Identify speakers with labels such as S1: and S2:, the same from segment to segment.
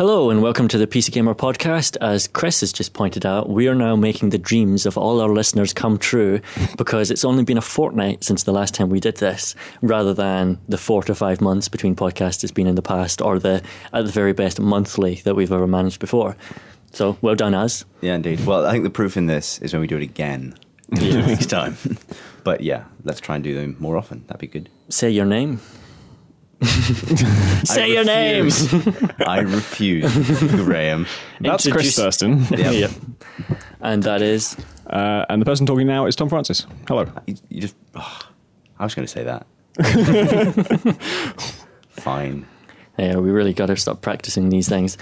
S1: Hello and welcome to the PC Gamer podcast. As Chris has just pointed out, we are now making the dreams of all our listeners come true because it's only been a fortnight since the last time we did this, rather than the four to five months between podcasts it's been in the past, or the at the very best monthly that we've ever managed before. So well done, us.
S2: Yeah, indeed. Well, I think the proof in this is when we do it again next time. but yeah, let's try and do them more often. That'd be good.
S1: Say your name. Say your name.
S2: refuse. I refuse, Graham.
S3: That's
S1: Introduce-
S3: Chris Thurston.
S2: Yeah.
S1: Yep. And that is
S3: Uh, and the person talking now is Tom Francis. Hello.
S2: You, you just. oh, I was going to say that. Fine.
S1: Yeah, we really got to stop practicing these things.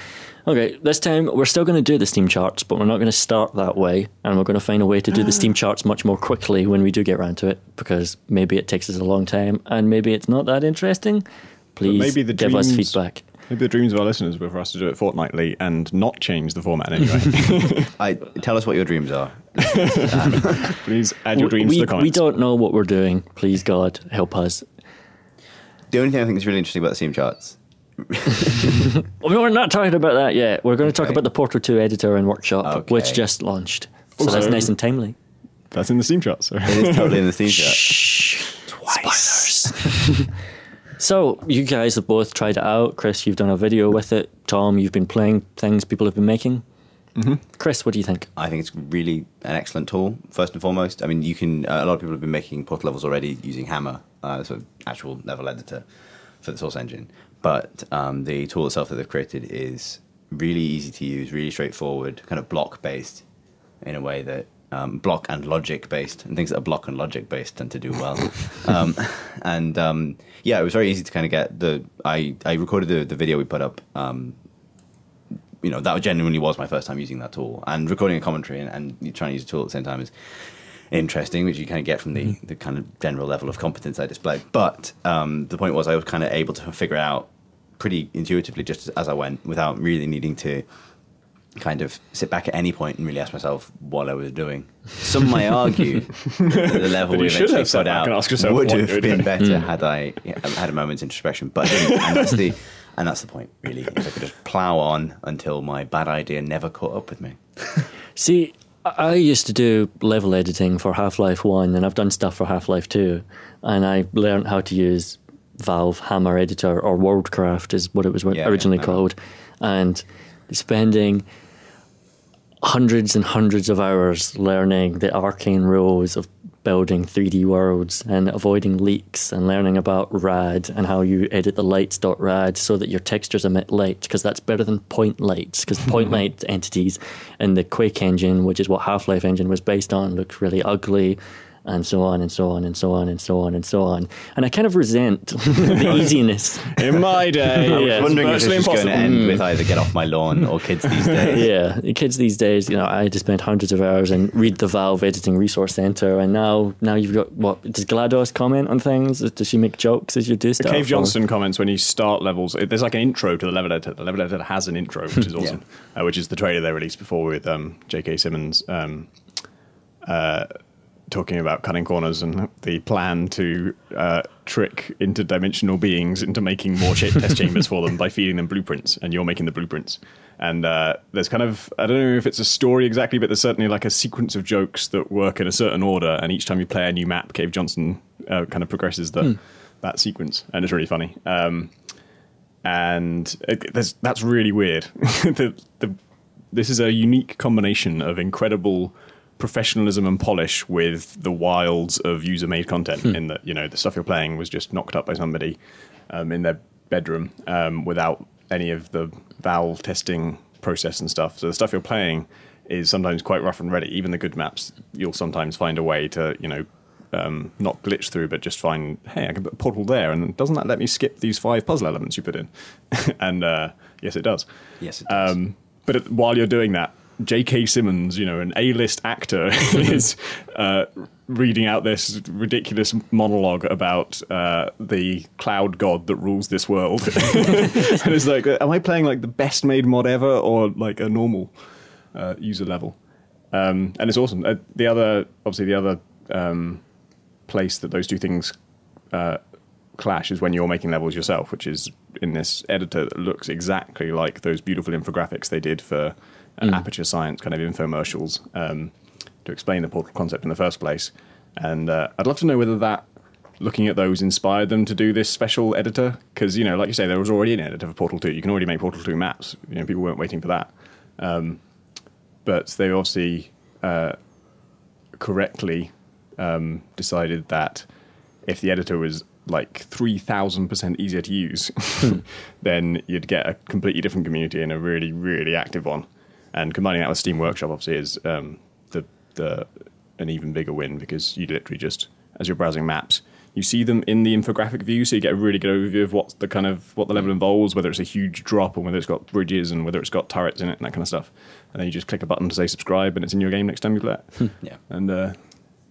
S1: Okay, this time we're still going to do the Steam charts, but we're not going to start that way, and we're going to find a way to do the Steam ah. charts much more quickly when we do get around to it, because maybe it takes us a long time, and maybe it's not that interesting. Please
S3: maybe the
S1: give us
S3: dreams-
S1: feedback.
S3: Maybe the dreams of our listeners were for us to do it fortnightly and not change the format in any way.
S2: I, tell us what your dreams are.
S3: Please add your dreams
S1: we,
S3: to the comments.
S1: we don't know what we're doing. Please, God, help us.
S2: The only thing I think is really interesting about the Steam charts.
S1: Well, We're not talking about that yet. We're going to talk
S2: Okay.
S1: about the Portal 2 editor and workshop,
S2: Okay.
S1: which just launched. So that's nice and timely.
S3: That's in the Steam chart. So.
S2: It is totally in the Steam chart.
S1: Shh. Spoilers. so you guys have both tried it out. Chris, you've done a video with it. Tom, you've been playing things people have been making. Mm-hmm. Chris, what do you think?
S2: I think it's really an excellent tool. First and foremost, I mean, you can. Uh, a lot of people have been making portal levels already using Hammer, uh, sort of actual level editor for the Source engine. But um, the tool itself that they've created is really easy to use, really straightforward, kind of block based in a way that um, block and logic based, and things that are block and logic based tend to do well. um, and um, yeah, it was very easy to kind of get the. I I recorded the the video we put up. Um, you know that genuinely was my first time using that tool and recording a commentary and, and trying to use a tool at the same time is interesting which you kind of get from the, mm-hmm. the kind of general level of competence i displayed but um, the point was i was kind of able to figure out pretty intuitively just as i went without really needing to kind of sit back at any point and really ask myself what i was doing. Some might argue that the level we
S3: should
S2: eventually
S3: have sat
S2: put out
S3: and asked yourself
S2: would have been better mm. had i yeah, had a moment's introspection. But and that's the and that's the point really is i could just plow on until my bad idea never caught up with me.
S1: See, I used to do level editing for Half Life 1, and I've done stuff for Half Life 2, and I learned how to use Valve Hammer Editor, or Worldcraft is what it was
S2: Yeah,
S1: originally
S2: yeah,
S1: called. And spending hundreds and hundreds of hours learning the arcane rules of building 3D worlds and avoiding leaks and learning about RAD and how you edit the lights.rad so that your textures emit light because that's better than point lights because point light entities in the Quake engine, which is what Half Life engine was based on, look really ugly. And so on and so on and so on and so on and so on. And I kind of resent the easiness
S3: in my day,
S1: I was Yeah,
S2: wondering if this was going to end with either get off my lawn or kids these days
S1: yeah, kids these days, you know, I had to spend hundreds of hours and read the Valve Editing Resource Center, and now, now you've got what? Does Glados comment on things? Does she make jokes as you do stuff?
S3: Cave
S1: or-
S3: Johnson comments when you start levels. There's like an intro to the level editor. The level editor has an intro, which is awesome, uh, which is the trailer they released before with um, J.K. Simmons um, uh, talking about cutting corners and the plan to uh, trick interdimensional beings into making more test chambers for them by feeding them blueprints, and you're making the blueprints. And uh, there's kind of I don't know if it's a story exactly, but there's certainly like a sequence of jokes that work in a certain order, and each time you play a new map, Cave Johnson uh, kind of progresses the that sequence, and it's really funny. Um, and it, there's, that's really weird. the, the, this is a unique combination of incredible professionalism and polish with the wilds of user-made content. In that, you know, the stuff you're playing was just knocked up by somebody um, in their bedroom um, without any of the Valve testing process and stuff. So the stuff you're playing is sometimes quite rough and ready. Even the good maps, you'll sometimes find a way to, you know, um, not glitch through, but just find, hey, I can put a portal there, and doesn't that let me skip these five puzzle elements you put in? and uh, yes, it does.
S2: Yes, it does.
S3: Um, but it, while you're doing that, J.K. Simmons, you know, an A-list actor, is uh, reading out this ridiculous monologue about uh, the cloud god that rules this world. and it's like, am I playing like the best made mod ever, or like a normal uh, user level? Um, and it's awesome. Uh, the other, obviously, the other um, place that those two things uh, clash is when you're making levels yourself, which is in this editor that looks exactly like those beautiful infographics they did for uh, Aperture Science kind of infomercials um, to explain the portal concept in the first place. And uh, I'd love to know whether that looking at those inspired them to do this special editor? Because you know like you say there was already an editor for portal 2 you can already make portal 2 maps. You know people weren't waiting for that. Um, but they obviously uh, correctly um, decided that if the editor was like 3000% easier to use then you'd get a completely different community and a really really active one and combining that with steam workshop obviously is um, the, the an even bigger win because you literally just as you're browsing maps you see them in the infographic view, so you get a really good overview of what the kind of what the level involves, whether it's a huge drop and whether it's got bridges and whether it's got turrets in it and that kind of stuff. And then you just click a button to say subscribe, and it's in your game next time you play it.
S2: Yeah.
S3: And uh,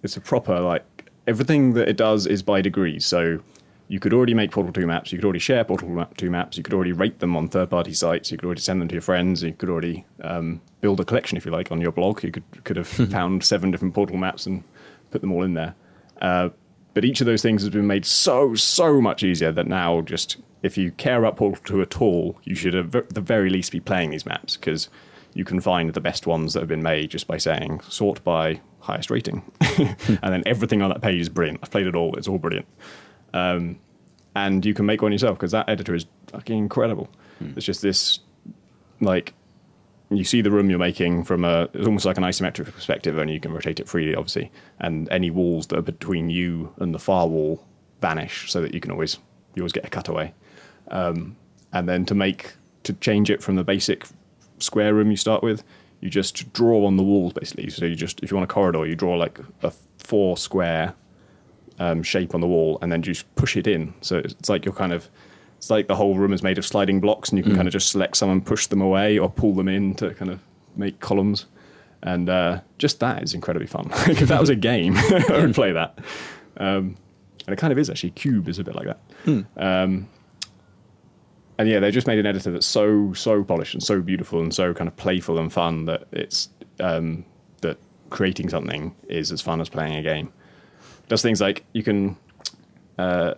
S3: it's a proper like everything that it does is by degrees. So you could already make Portal 2 maps, you could already share Portal 2 maps, you could already rate them on third party sites, you could already send them to your friends, you could already um, build a collection if you like on your blog. You could could have found seven different Portal maps and put them all in there. Uh, but each of those things has been made so, so much easier that now just if you care about Portal 2 at all, you should at the very least be playing these maps because you can find the best ones that have been made just by saying sort by highest rating. and then everything on that page is brilliant. I've played it all, it's all brilliant. Um, and you can make one yourself because that editor is fucking incredible. It's just this, like, you see the room you're making from a it's almost like an isometric perspective only you can rotate it freely obviously. And any walls that are between you and the far wall vanish so that you can always you always get a cutaway. Um, and then to make to change it from the basic square room you start with you just draw on the walls basically. So you just if you want a corridor you draw like a four square um, shape on the wall and then just push it in so it's like you're kind of it's like the whole room is made of sliding blocks, and you can kind of just select some and push them away or pull them in to kind of make columns. And uh, just that is incredibly fun. like if that was a game, I would play that. Um, and it kind of is actually. Cube is a bit like that. Um, and yeah, they just made an editor that's so so polished and so beautiful and so kind of playful and fun that it's um, that creating something is as fun as playing a game. Does things like you can uh,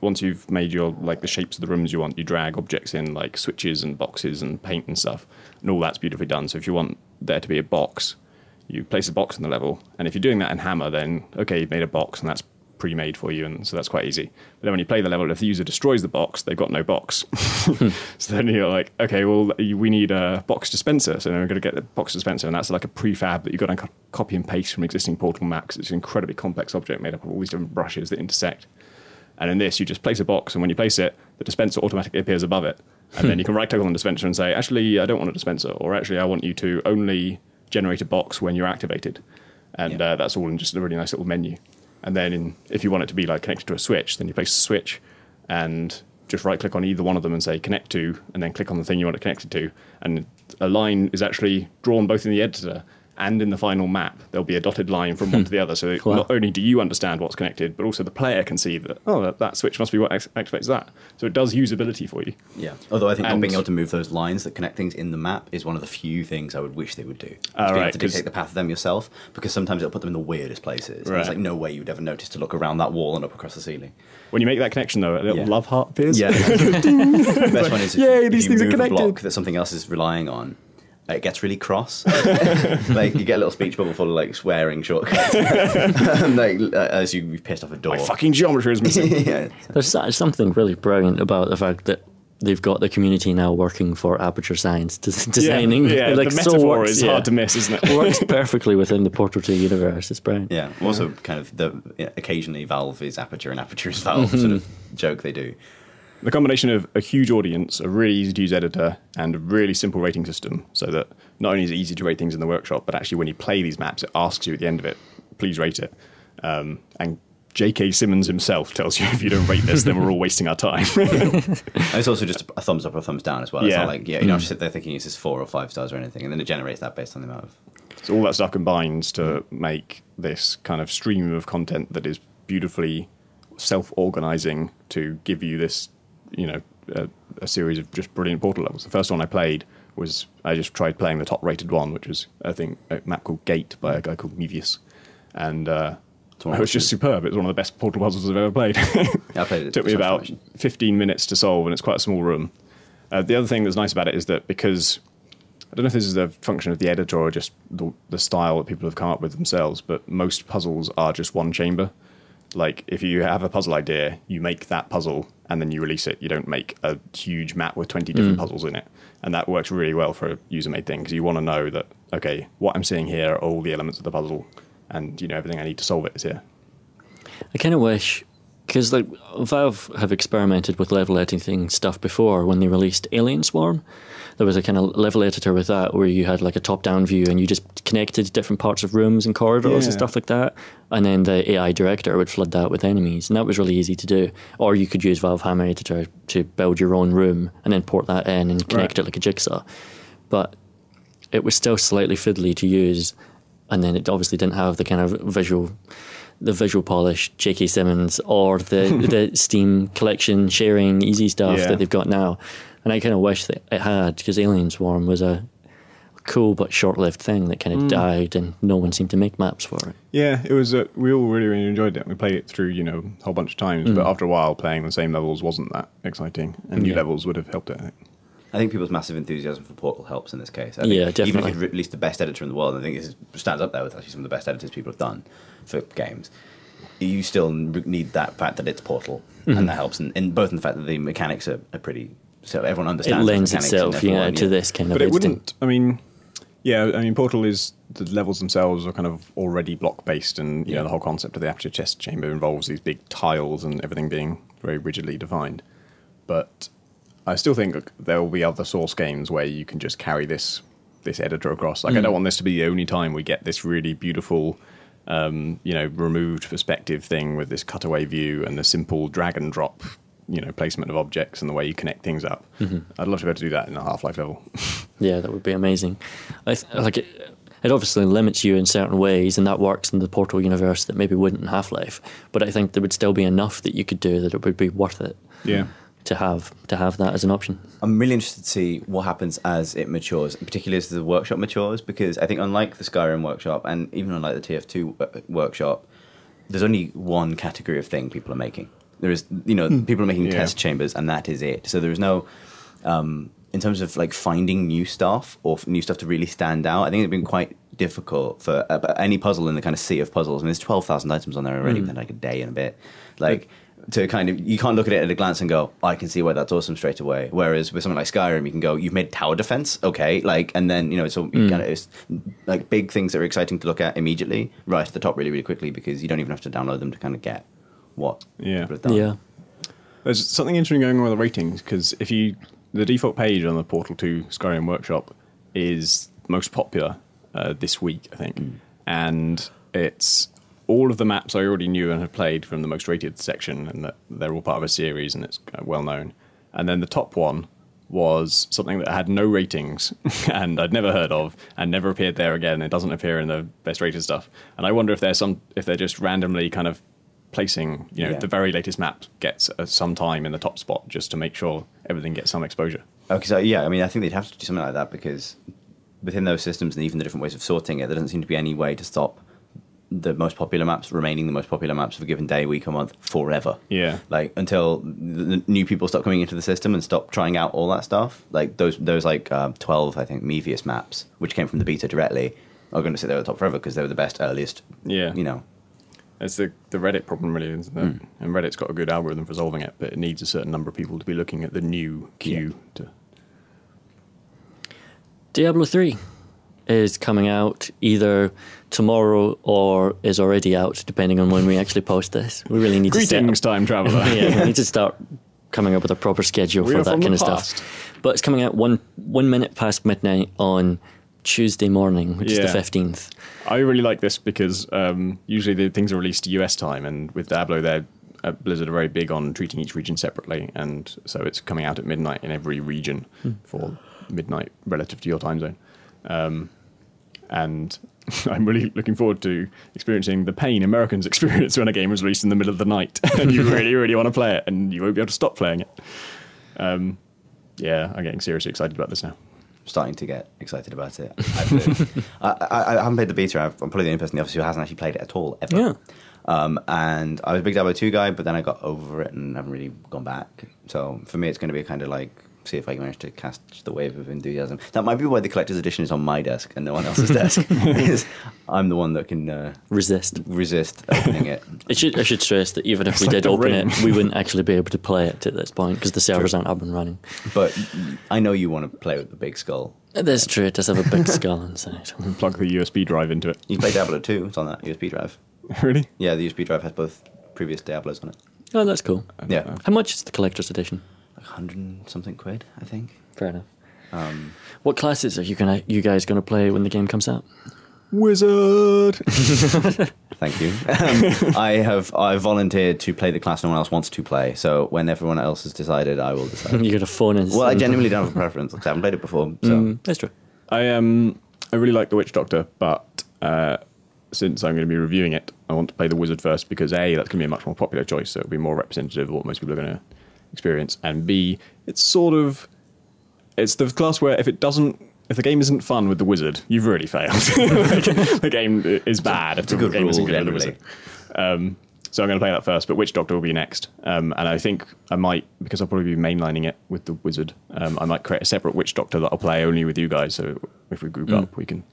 S3: once you've made your like the shapes of the rooms you want, you drag objects in like switches and boxes and paint and stuff, and all that's beautifully done. So if you want there to be a box, you place a box in the level, and if you're doing that in Hammer, then okay, you've made a box, and that's pre-made for you, and so that's quite easy. But then when you play the level, if the user destroys the box, they've got no box. so then you're like, okay, well, we need a box dispenser, so then we're going to get the box dispenser, and that's like a prefab that you've got to copy and paste from existing Portal maps. It's an incredibly complex object made up of all these different brushes that intersect. And in this, you just place a box, and when you place it, the dispenser automatically appears above it. And then you can right click on the dispenser and say, actually, I don't want a dispenser, or actually, I want you to only generate a box when you're activated. And
S2: Yeah.
S3: uh, that's all in just a really nice little menu. And then in, if you want it to be like connected to a switch, then you place a switch and just right click on either one of them and say connect to, and then click on the thing you want it connected to. And a line is actually drawn both in the editor and in the final map. There'll be a dotted line from one to the other. So
S1: Wow.
S3: not only do you understand what's connected, but also the player can see that, oh, that, that switch must be what act- activates that. So it does usability for you.
S2: Yeah. Although I think not being able to move those lines that connect things in the map is one of the few things I would wish they would do. Is
S3: Ah,
S2: being
S3: right,
S2: able to dictate the path of them yourself, because sometimes it'll put them in the weirdest places.
S3: Right.
S2: There's like no way you'd ever notice to look around that wall and up across the ceiling.
S3: When you make that connection, though, a little
S2: Yeah.
S3: love heart appears.
S2: Yeah. the best one is
S3: Yay, these
S2: you
S3: things are connected.
S2: block that something else is relying on. It gets really cross. like you get a little speech bubble full of like swearing shortcuts, and, like uh, as you, you've pissed off a door.
S3: My fucking geometry is missing.
S2: yeah,
S1: There's something really brilliant about the fact that they've got the community now working for Aperture Science des- designing.
S3: Yeah,
S1: like,
S3: the
S1: so
S3: metaphor
S1: works-
S3: is
S1: yeah.
S3: hard to miss, isn't it?
S1: works perfectly within the Portal 2 universe. It's brilliant.
S2: yeah. Also, kind of the yeah, occasionally Valve is aperture and aperture is Valve sort of joke they do.
S3: The combination of a huge audience, a really easy to use editor, and a really simple rating system, so that not only is it easy to rate things in the workshop, but actually when you play these maps, it asks you at the end of it, please rate it. Um, and J.K. Simmons himself tells you if you don't rate this, then we're all wasting our time.
S2: It's also just a thumbs up or a thumbs down as well. It's
S3: Yeah.
S2: not like yeah, you don't have sit there thinking is this four or five stars or anything, and then it generates that based on the amount of.
S3: so all that stuff combines to make this kind of stream of content that is beautifully self-organizing to give you this, you know, a, a series of just brilliant portal levels. The first one I played was I just tried playing the top-rated one, which was I think a map called Gate by a guy called Mevius, and uh, It was just superb. It was one of the best Portal puzzles I've ever played.
S2: Yeah, I played it.
S3: It took me about 15 minutes to solve, and it's quite a small room. Uh, the other thing that's nice about it is that because I don't know if this is a function of the editor or just the, the style that people have come up with themselves, but most puzzles are just one chamber. Like if you have a puzzle idea, you make that puzzle and then you release it. You don't make a huge map with 20 different mm. puzzles in it. And that works really well for a user made thing because you want to know that, okay, what I'm seeing here are all the elements of the puzzle and you know everything I need to solve it is here.
S1: I kind of wish because like Valve have experimented with level editing stuff before when they released Alien Swarm. There was a kind of level editor with that where you had like a top-down view and you just connected different parts of rooms and corridors and stuff like that, and then the AI director would flood that with enemies, and that was really easy to do. Or you could use Valve Hammer Editor to build your own room and then port that in and connect
S3: Right.
S1: it like a jigsaw. But it was still slightly fiddly to use, and then it obviously didn't have the kind of visual, the visual polish J.K. Simmons or the the Steam collection sharing easy stuff
S3: Yeah.
S1: that they've got now. And I kind of wish that it had because Alien Swarm was a cool but short-lived thing that kind of died, and no one seemed to make maps for it.
S3: Yeah, it was. Uh, we all really, really enjoyed it. We played it through, you know, a whole bunch of times. But after a while, playing the same levels wasn't that exciting, and new
S1: Yeah.
S3: levels would have helped it. I think.
S2: I think people's massive enthusiasm for Portal helps in this case. I
S1: Yeah,
S2: think Even
S1: definitely.
S2: if you release the best editor in the world, I think this stands up there with actually some of the best editors people have done for games. You still need that fact that it's Portal,
S1: Mm-hmm.
S2: and that helps. And, and both in the fact that the mechanics are, are pretty, so everyone
S1: It
S2: understands. It
S1: lends
S2: mechanics
S1: itself,
S2: and
S1: yeah,
S2: everyone,
S1: to this kind
S3: But
S1: of
S3: it
S1: editing.
S3: wouldn't. I mean, yeah. I mean, Portal is the levels themselves are kind of already block based, and you
S1: Yeah.
S3: know the whole concept of the aperture test chamber involves these big tiles and everything being very rigidly defined. But I still think there will be other source games where you can just carry this this editor across. Like, I don't want this to be the only time we get this really beautiful. Um, you know, removed perspective thing with this cutaway view and the simple drag and drop, you know, placement of objects and the way you connect things up. I'd love to be able to do that in a Half Life level.
S1: Yeah, that would be amazing. I th- like it. It obviously limits you in certain ways, and that works in the Portal universe that maybe wouldn't in Half Life. But I think there would still be enough that you could do that it would be worth it
S3: yeah.
S1: to have to have that as an option.
S2: I'm really interested to see what happens as it matures, particularly as the workshop matures, because I think unlike the Skyrim workshop and even unlike the TF2 uh, workshop, there's only one category of thing people are making. There is, you know, people are making
S3: Yeah.
S2: test chambers, and that is it. So there is no, um, in terms of like finding new stuff or new stuff to really stand out. I think it's been quite difficult for uh, any puzzle in the kind of sea of puzzles. And there's twelve thousand items on there already within like a day and a bit. Like to kind of you can't look at it at a glance and go, I can see why that's awesome straight away. Whereas with something like Skyrim, you can go, you've made tower defense, okay, like, and then you know, so you kind of it's like big things that are exciting to look at immediately, right to the top really, really quickly because you don't even have to download them to kind of get what
S3: Yeah.
S2: people have done.
S1: Yeah,
S3: There's something interesting going on with the ratings because if you the default page on the Portal 2 Skyrim Workshop is most popular uh, this week, I think, and it's all of the maps I already knew and had played from the most rated section, and that they're all part of a series and it's uh, well known. And then the top one was something that had no ratings and I'd never heard of and never appeared there again. It doesn't appear in the best rated stuff. And I wonder if there's some if they're just randomly kind of placing, you know,
S2: Yeah.
S3: the very latest map gets uh, some time in the top spot just to make sure everything gets some exposure.
S2: Okay, so yeah, I mean, I think they'd have to do something like that because within those systems and even the different ways of sorting it, there doesn't seem to be any way to stop the most popular maps remaining the most popular maps of a given day, week, or month forever.
S3: Yeah.
S2: Like until the the new people stop coming into the system and stop trying out all that stuff. Like those those like uh, twelve, I think, Mevius maps, which came from the beta directly, are going to sit there at the top forever because they were the best, earliest.
S3: Yeah.
S2: You know.
S3: It's the, the Reddit problem, really, isn't it? Hmm. And Reddit's got a good algorithm for solving it, but it needs a certain number of people to be looking at the new queue. To,
S1: Diablo three is coming out either tomorrow or is already out, depending on when we actually post this. We really need to
S3: Greetings, time traveler.
S1: yeah, we need to start coming up with a proper schedule
S3: We
S1: for that kind of
S3: past.
S1: stuff. But it's coming out one one minute past midnight on Tuesday morning, which is the fifteenth.
S3: I really like this because um, usually the things are released US time, and with Diablo, they're uh, Blizzard are very big on treating each region separately, and so it's coming out at midnight in every region for midnight relative to your time zone. Um, and I'm really looking forward to experiencing the pain Americans experience when a game is released in the middle of the night, and you really, really want to play it, and you won't be able to stop playing it. Um, yeah, I'm getting seriously excited about this now.
S2: Starting to get excited about it. I, I, I haven't played the beta. I've- I'm probably the only person in the office who hasn't actually played it at all ever.
S1: Yeah.
S2: Um, and I was a big Diablo 2 guy, but then I got over it and haven't really gone back. So for me, it's going to be kind of like see if I can manage to catch the wave of enthusiasm. That might be why the collector's edition is on my desk and no one else's desk. is I'm the one that can uh,
S1: Resist.
S2: resist opening it.
S1: It should, I should stress that even if
S3: It's
S1: we
S3: like
S1: did open
S3: ring.
S1: it, we wouldn't actually be able to play it at this point because the servers aren't up and running.
S2: But I know you want to play with the big skull.
S1: That's true. It does have a big skull inside.
S3: Plug the USB drive into it.
S2: You can play Diablo 2, it's on that USB drive.
S3: really?
S2: Yeah, the USB drive has both previous Diablos on it.
S1: Oh, that's cool.
S2: Yeah.
S1: How much is the collector's edition?
S2: Like 100 and something quid, I think.
S1: Fair enough.
S2: Um,
S1: What classes are you gonna you guys gonna play when the game comes out?
S3: Wizard.
S2: Thank you. Um, I have I volunteered to play the class no one else wants to play. So when everyone else has decided, I will decide.
S1: you got a phone in.
S2: well, I genuinely don't have a preference. Like, I haven't played it before, so
S1: Mm, that's true.
S3: I um I really like the Witch Doctor, but uh, since I'm going to be reviewing it, I want to play the Wizard first because a that's going to be a much more popular choice, so it'll be more representative of what most people are going to experience, and b it's sort of it's the class where if it doesn't. If the game isn't fun with the wizard, you've really failed. Like, the game is bad if the game isn't
S2: rule,
S3: good with the wizard. Um, so I'm going to play that first, but Witch Doctor will be next. Um, and I think I might, because I'll probably be mainlining it with the Wizard, um, I might create a separate Witch Doctor that I'll play only with you guys. So if we group up, we can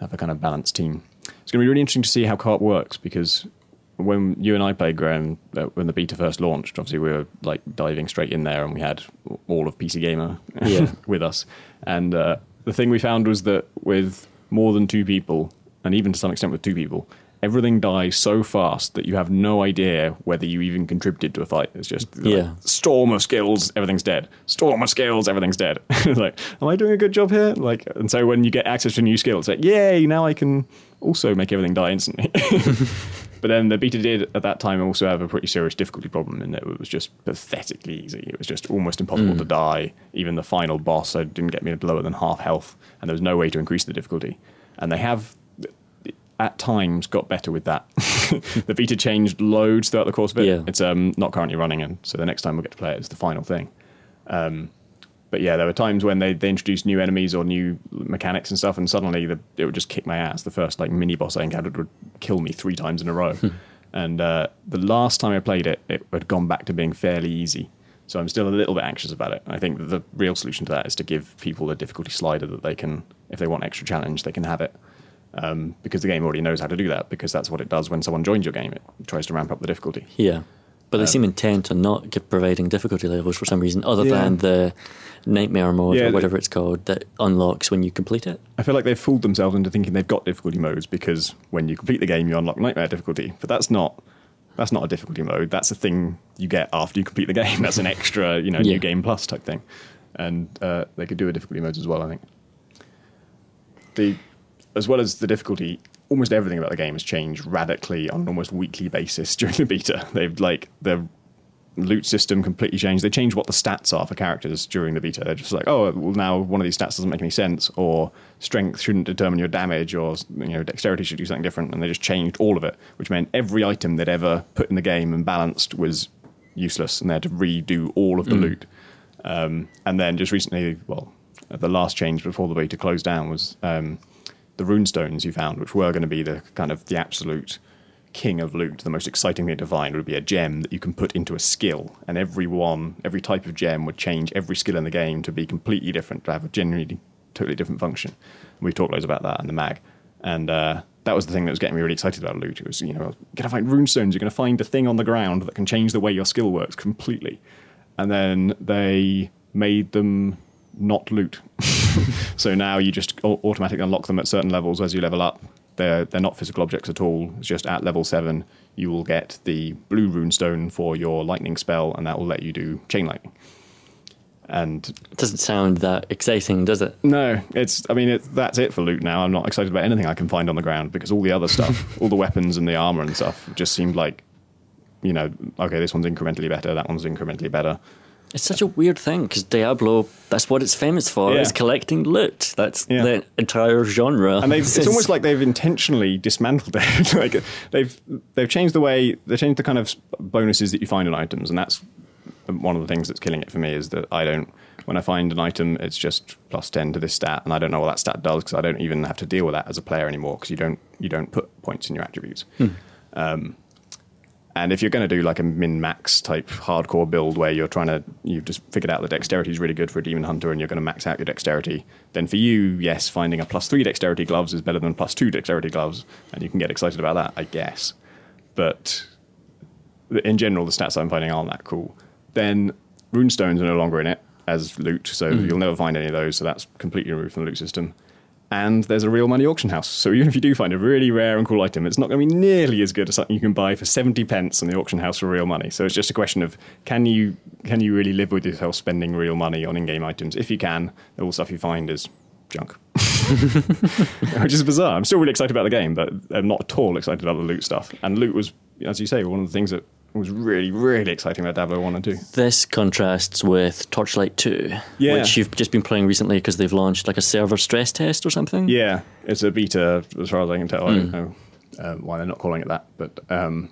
S3: have a kind of balanced team. It's going to be really interesting to see how co-op works because when you and I played Graham, uh, when the beta first launched, obviously we were like diving straight in there, and we had all of PC Gamer
S1: Yeah.
S3: with us. And uh, the thing we found was that with more than two people, and even to some extent with two people, everything dies so fast that you have no idea whether you even contributed to a fight. It's just like,
S1: Yeah.
S3: storm of skills, everything's dead. Storm of skills, everything's dead. It's like, am I doing a good job here? Like, and so when you get access to a new skill, it's like, yay! Now I can also make everything die instantly. but then the beta did at that time also have a pretty serious difficulty problem in that it was just pathetically easy. It was just almost impossible to die. Even the final boss, I didn't get me to lower than half health, and there was no way to increase the difficulty. And they have at times got better with that. the beta changed loads throughout the course of it.
S1: Yeah.
S3: It's um, not currently running, and so the next time we'll get to play it is the final thing. Um, but yeah, there were times when they, they introduced new enemies or new mechanics and stuff, and suddenly the, it would just kick my ass. The first like mini boss I encountered would kill me three times in a row. and uh, the last time I played it, it had gone back to being fairly easy. So I'm still a little bit anxious about it. I think the real solution to that is to give people a difficulty slider that they can, if they want extra challenge, they can have it. Um, because the game already knows how to do that, because that's what it does when someone joins your game. It tries to ramp up the difficulty.
S1: Yeah, but they
S3: Um,
S1: seem intent on not providing difficulty levels for some reason, other
S3: Yeah.
S1: than the nightmare mode
S3: Yeah,
S1: or whatever it's called that unlocks when you complete it.
S3: I feel like they've fooled themselves into thinking they've got difficulty modes because when you complete the game, you unlock nightmare difficulty. But that's not that's not a difficulty mode. That's a thing you get after you complete the game. That's an extra, you know,
S1: Yeah.
S3: new game plus type thing. And uh, they could do a difficulty modes as well. I think the as well as the difficulty. Almost everything about the game has changed radically on an almost weekly basis during the beta. They've like the loot system completely changed. They changed what the stats are for characters during the beta. They're just like, oh, well, now one of these stats doesn't make any sense, or strength shouldn't determine your damage, or you know, dexterity should do something different, and they just changed all of it, which meant every item they'd ever put in the game and balanced was useless, and they had to redo all of the loot. Um, and then just recently, well, the last change before the beta closed down was um, the runestones you found, which were going to be the kind of the absolute king of loot, the most exciting thing to find would be a gem that you can put into a skill, and every one, every type of gem would change every skill in the game to be completely different, to have a genuinely totally different function. And we've talked loads about that in the mag, and uh, that was the thing that was getting me really excited about loot. It was, you know, you're going to find runestones, you're going to find a thing on the ground that can change the way your skill works completely, and then they made them not loot. so now you just automatically unlock them at certain levels as you level up. They're they're not physical objects at all. It's just at level seven you will get the blue runestone for your lightning spell, and that will let you do chain lightning. And
S1: It doesn't sound that exciting, does it?
S3: no, it's. I mean, it, that's it for loot now. I'm not excited about anything I can find on the ground because all the other stuff, all the weapons and the armor and stuff, just seemed like, you know, okay, this one's incrementally better, that one's incrementally better.
S1: It's such a weird thing because Diablo, that's what it's famous for,
S3: Yeah.
S1: is collecting loot. That's
S3: Yeah.
S1: the entire genre.
S3: and they've, it's almost like they've intentionally dismantled it. like they've they've changed the way they changed the kind of bonuses that you find on items, and that's one of the things that's killing it for me. Is that I don't when I find an item, it's just plus ten to this stat, and I don't know what that stat does because I don't even have to deal with that as a player anymore because you don't you don't put points in your attributes. Um, And if you're going to do like a min max type hardcore build where you're trying to, you've just figured out that dexterity is really good for a demon hunter and you're going to max out your dexterity, then for you, yes, finding a plus three dexterity gloves is better than plus two dexterity gloves, and you can get excited about that, I guess. But in general, the stats I'm finding aren't that cool. Then runestones are no longer in it as loot, so hmm. you'll never find any of those, so that's completely removed from the loot system and there's a real money auction house. So even if you do find a really rare and cool item, it's not going to be nearly as good as something you can buy for 70 pence on the auction house for real money. So it's just a question of can you can you really live with yourself spending real money on in-game items? If you can, all stuff you find is junk. Which is bizarre. I'm still really excited about the game, but I'm not at all excited about the loot stuff. And loot was, as you say, one of the things that was really, really exciting about Diablo 1 and 2.
S1: This contrasts with Torchlight 2,
S3: Yeah.
S1: which you've just been playing recently because they've launched like a server stress test or something.
S3: Yeah, it's a beta as far as I can tell. I don't know uh, why they're not calling it that, but um,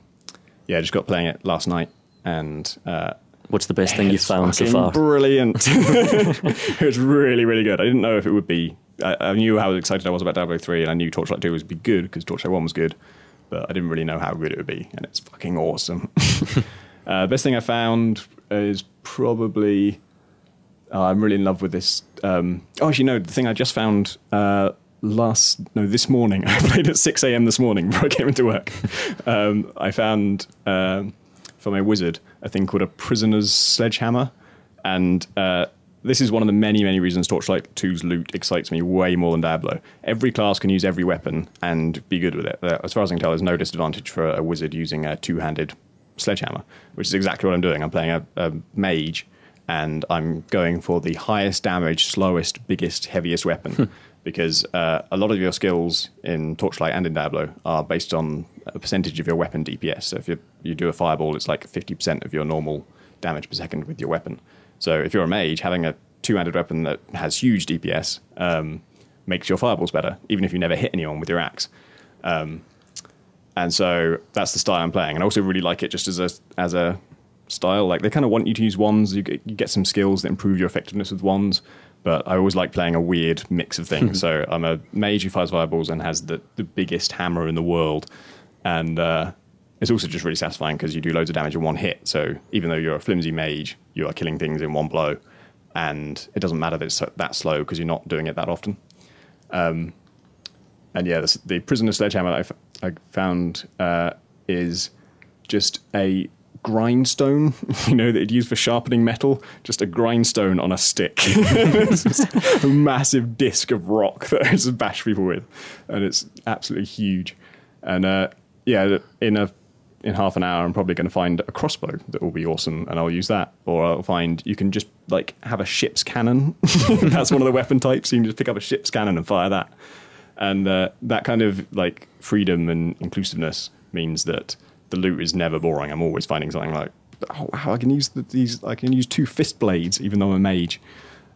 S3: yeah, just got playing it last night, and uh,
S1: What's the best thing you've found so far?
S3: Brilliant! it was really, really good. I didn't know if it would be. I, I knew how excited I was about Diablo three, and I knew Torchlight two would be good because Torchlight one was good, but I didn't really know how good it would be, and it's fucking awesome. uh, best thing I found is probably. Oh, I'm really in love with this. Um, oh, actually, no. The thing I just found uh, last no this morning. I played at six a.m. this morning before I came into work. Um, I found um, for my wizard a thing called a prisoner's sledgehammer, and uh, this is one of the many many reasons Torchlight 2's loot excites me way more than Diablo. Every class can use every weapon and be good with it. Uh, as far as I can tell, there's no disadvantage for a wizard using a two-handed sledgehammer, which is exactly what I'm doing. I'm playing a, a mage and I'm going for the highest damage, slowest, biggest, heaviest weapon. because uh, a lot of your skills in Torchlight and in Diablo are based on a percentage of your weapon DPS. So if you, you do a fireball, it's like 50% of your normal damage per second with your weapon. So if you're a mage, having a two handed weapon that has huge DPS um, makes your fireballs better, even if you never hit anyone with your axe. Um, and so that's the style I'm playing. And I also really like it just as a as a style. Like they kind of want you to use wands. You get, you get some skills that improve your effectiveness with wands. But I always like playing a weird mix of things. so I'm a mage who fires fireballs and has the, the biggest hammer in the world. And uh, it's also just really satisfying because you do loads of damage in one hit. So even though you're a flimsy mage, you are killing things in one blow. And it doesn't matter that it's that slow because you're not doing it that often. Um, and yeah, the, the prisoner sledgehammer I, f- I found uh, is just a grindstone, you know, that you'd use for sharpening metal, just a grindstone on a stick. a massive disc of rock that I just bash people with. And it's absolutely huge. And uh, yeah, in a in half an hour, I'm probably going to find a crossbow that will be awesome, and I'll use that. Or I'll find you can just like have a ship's cannon. That's one of the weapon types. You can just pick up a ship's cannon and fire that. And uh, that kind of like freedom and inclusiveness means that the loot is never boring. I'm always finding something like, oh wow, I can use the, these. I can use two fist blades, even though I'm a mage,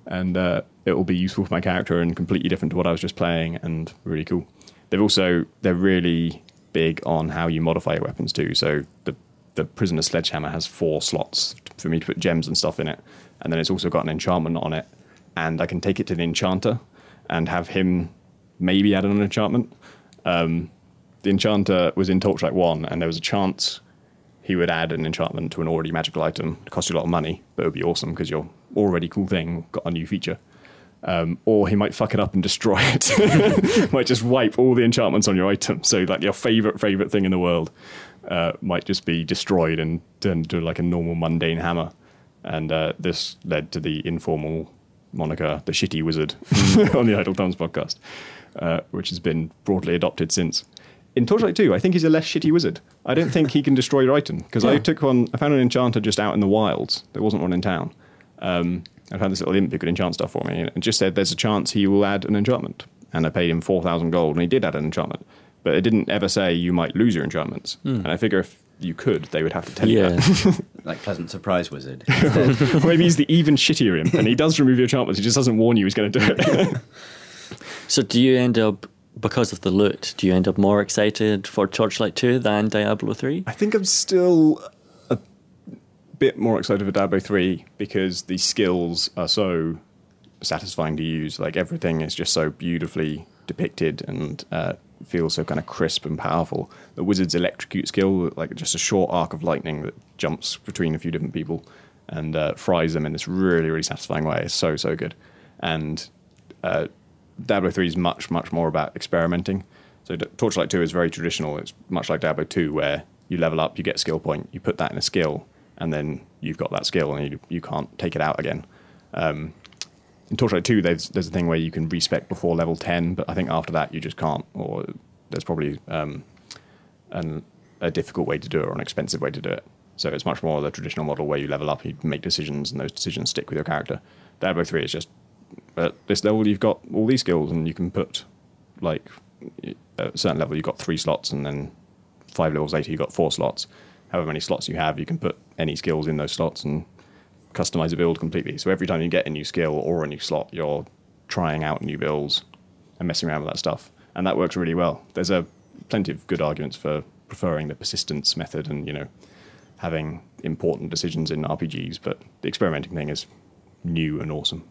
S3: and uh, it will be useful for my character and completely different to what I was just playing, and really cool. They've also they're really big on how you modify your weapons too. So the the prisoner sledgehammer has four slots for me to put gems and stuff in it, and then it's also got an enchantment on it, and I can take it to the enchanter and have him maybe add an enchantment. Um, the enchanter was in Torchlight One, and there was a chance he would add an enchantment to an already magical item. It cost you a lot of money, but it would be awesome because your already cool thing got a new feature. Um, or he might fuck it up and destroy it. might just wipe all the enchantments on your item. So, like your favorite favorite thing in the world uh, might just be destroyed and turned into like a normal mundane hammer. And uh, this led to the informal moniker, the shitty wizard, on the Idle Thumbs podcast, uh, which has been broadly adopted since. In Torchlight 2, I think he's a less shitty wizard. I don't think he can destroy your item because I took one. I found an enchanter just out in the wilds. There wasn't one in town. Um, I found this little imp who could enchant stuff for me, and it just said there's a chance he will add an enchantment. And I paid him four thousand gold, and he did add an enchantment. But it didn't ever say you might lose your enchantments. Hmm. And I figure if you could, they would have to tell you
S1: Yeah.
S3: that.
S2: like pleasant surprise wizard.
S3: Maybe he's the even shittier imp, and he does remove your enchantments. He just doesn't warn you he's going to do it.
S1: So do you end up because of the loot? Do you end up more excited for Torchlight Two than Diablo Three?
S3: I think I'm still a bit more excited for Diablo 3 because the skills are so satisfying to use. Like everything is just so beautifully depicted and uh, feels so kind of crisp and powerful. The wizard's electrocute skill, like just a short arc of lightning that jumps between a few different people and uh, fries them in this really really satisfying way. It's so so good. And uh, Diablo three is much much more about experimenting. So Torchlight two is very traditional. It's much like Diablo two, where you level up, you get skill point, you put that in a skill, and then you've got that skill, and you you can't take it out again. Um, in Torchlight 2, there's there's a thing where you can respec before level 10, but I think after that you just can't, or there's probably um, an, a difficult way to do it or an expensive way to do it. So it's much more the traditional model where you level up, you make decisions, and those decisions stick with your character. Diablo 3 is just at this level you've got all these skills, and you can put like at a certain level you've got three slots, and then five levels later you've got four slots. However many slots you have, you can put any skills in those slots and customize a build completely. So every time you get a new skill or a new slot, you're trying out new builds and messing around with that stuff, and that works really well. There's a plenty of good arguments for preferring the persistence method and you know having important decisions in RPGs, but the experimenting thing is new and awesome.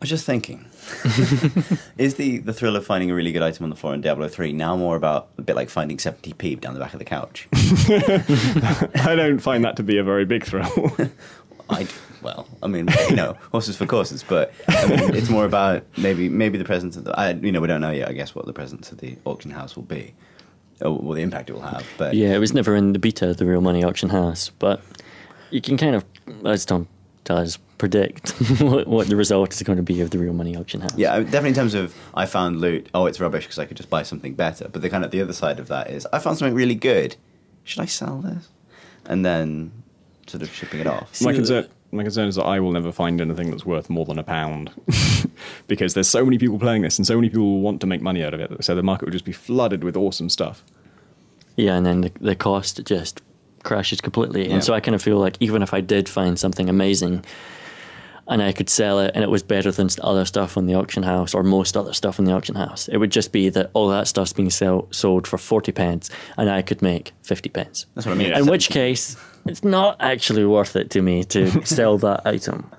S2: I was just thinking, is the, the thrill of finding a really good item on the floor in Diablo 3 now more about a bit like finding 70p down the back of the couch?
S3: I don't find that to be a very big thrill.
S2: I, well, I mean, you know, horses for courses, but I mean, it's more about maybe maybe the presence of the, I, you know, we don't know yet, I guess, what the presence of the auction house will be, or what the impact it will have. But
S1: Yeah, it was never in the beta, the real money auction house, but you can kind of, as Tom does, predict what, what the result is going to be of the real money auction house.
S2: Yeah, definitely in terms of I found loot. Oh, it's rubbish because I could just buy something better. But the kind of the other side of that is I found something really good. Should I sell this? And then sort of shipping it off.
S3: my concern, my concern is that I will never find anything that's worth more than a pound because there's so many people playing this and so many people want to make money out of it. So the market will just be flooded with awesome stuff.
S1: Yeah, and then the, the cost just crashes completely.
S2: Yeah.
S1: And so I kind of feel like even if I did find something amazing and I could sell it and it was better than other stuff on the auction house or most other stuff in the auction house, it would just be that all that stuff's being sell, sold for 40 pence and I could make 50 pence.
S2: That's what I mean.
S1: In which case, it's not actually worth it to me to sell that item.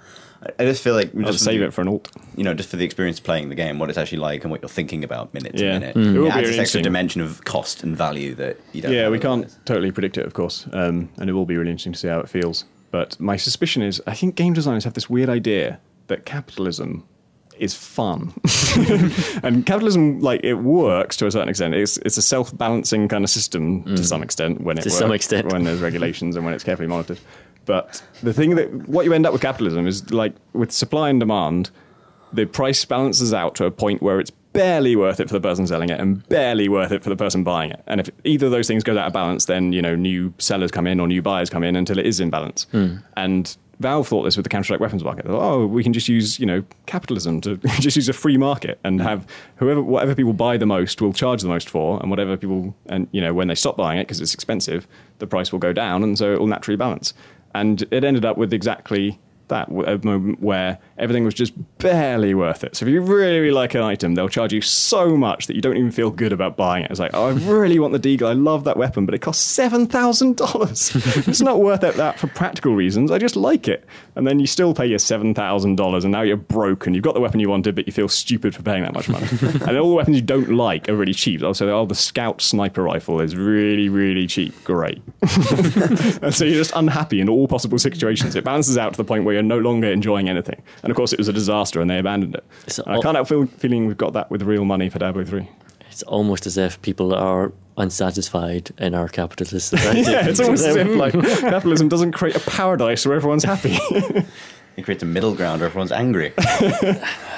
S2: I just feel like
S3: I'll
S2: just
S3: save
S2: the-
S3: it for an alt.
S2: you know, just for the experience of playing the game, what it's actually like, and what you're thinking about minute to minute.
S3: Mm. It will
S2: It
S3: be
S2: adds this extra dimension of cost and value that you don't.
S3: Yeah, we can't totally predict it, of course, um, and it will be really interesting to see how it feels. But my suspicion is, I think game designers have this weird idea that capitalism is fun, and capitalism, like it works to a certain extent. It's it's a self balancing kind of system to mm. some extent when it
S1: To some extent.
S3: when there's regulations and when it's carefully monitored. But the thing that what you end up with capitalism is like with supply and demand, the price balances out to a point where it's barely worth it for the person selling it and barely worth it for the person buying it. And if either of those things goes out of balance, then you know new sellers come in or new buyers come in until it is in balance. Hmm. And Valve thought this with the Counter-Strike weapons market. Thought, oh, we can just use you know capitalism to just use a free market and hmm. have whoever whatever people buy the most will charge the most for, and whatever people and you know when they stop buying it because it's expensive, the price will go down, and so it will naturally balance. And it ended up with exactly that moment where everything was just barely worth it. So if you really, really like an item, they'll charge you so much that you don't even feel good about buying it. It's like, oh, I really want the Deagle. I love that weapon, but it costs seven thousand dollars. It's not worth it that for practical reasons. I just like it, and then you still pay your seven thousand dollars, and now you're broke, and you've got the weapon you wanted, but you feel stupid for paying that much money. and all the weapons you don't like are really cheap. Oh, also, oh, the Scout sniper rifle is really, really cheap. Great. And so you're just unhappy in all possible situations. It balances out to the point where you're no longer enjoying anything. And of course, it was a disaster and they abandoned it.
S1: So
S3: And I can't help feel, feeling we've got that with real money for Diablo 3.
S1: It's almost as if people are unsatisfied in our capitalist society.
S3: Yeah, it's almost as if like capitalism doesn't create a paradise where everyone's happy.
S2: It creates a middle ground where everyone's angry.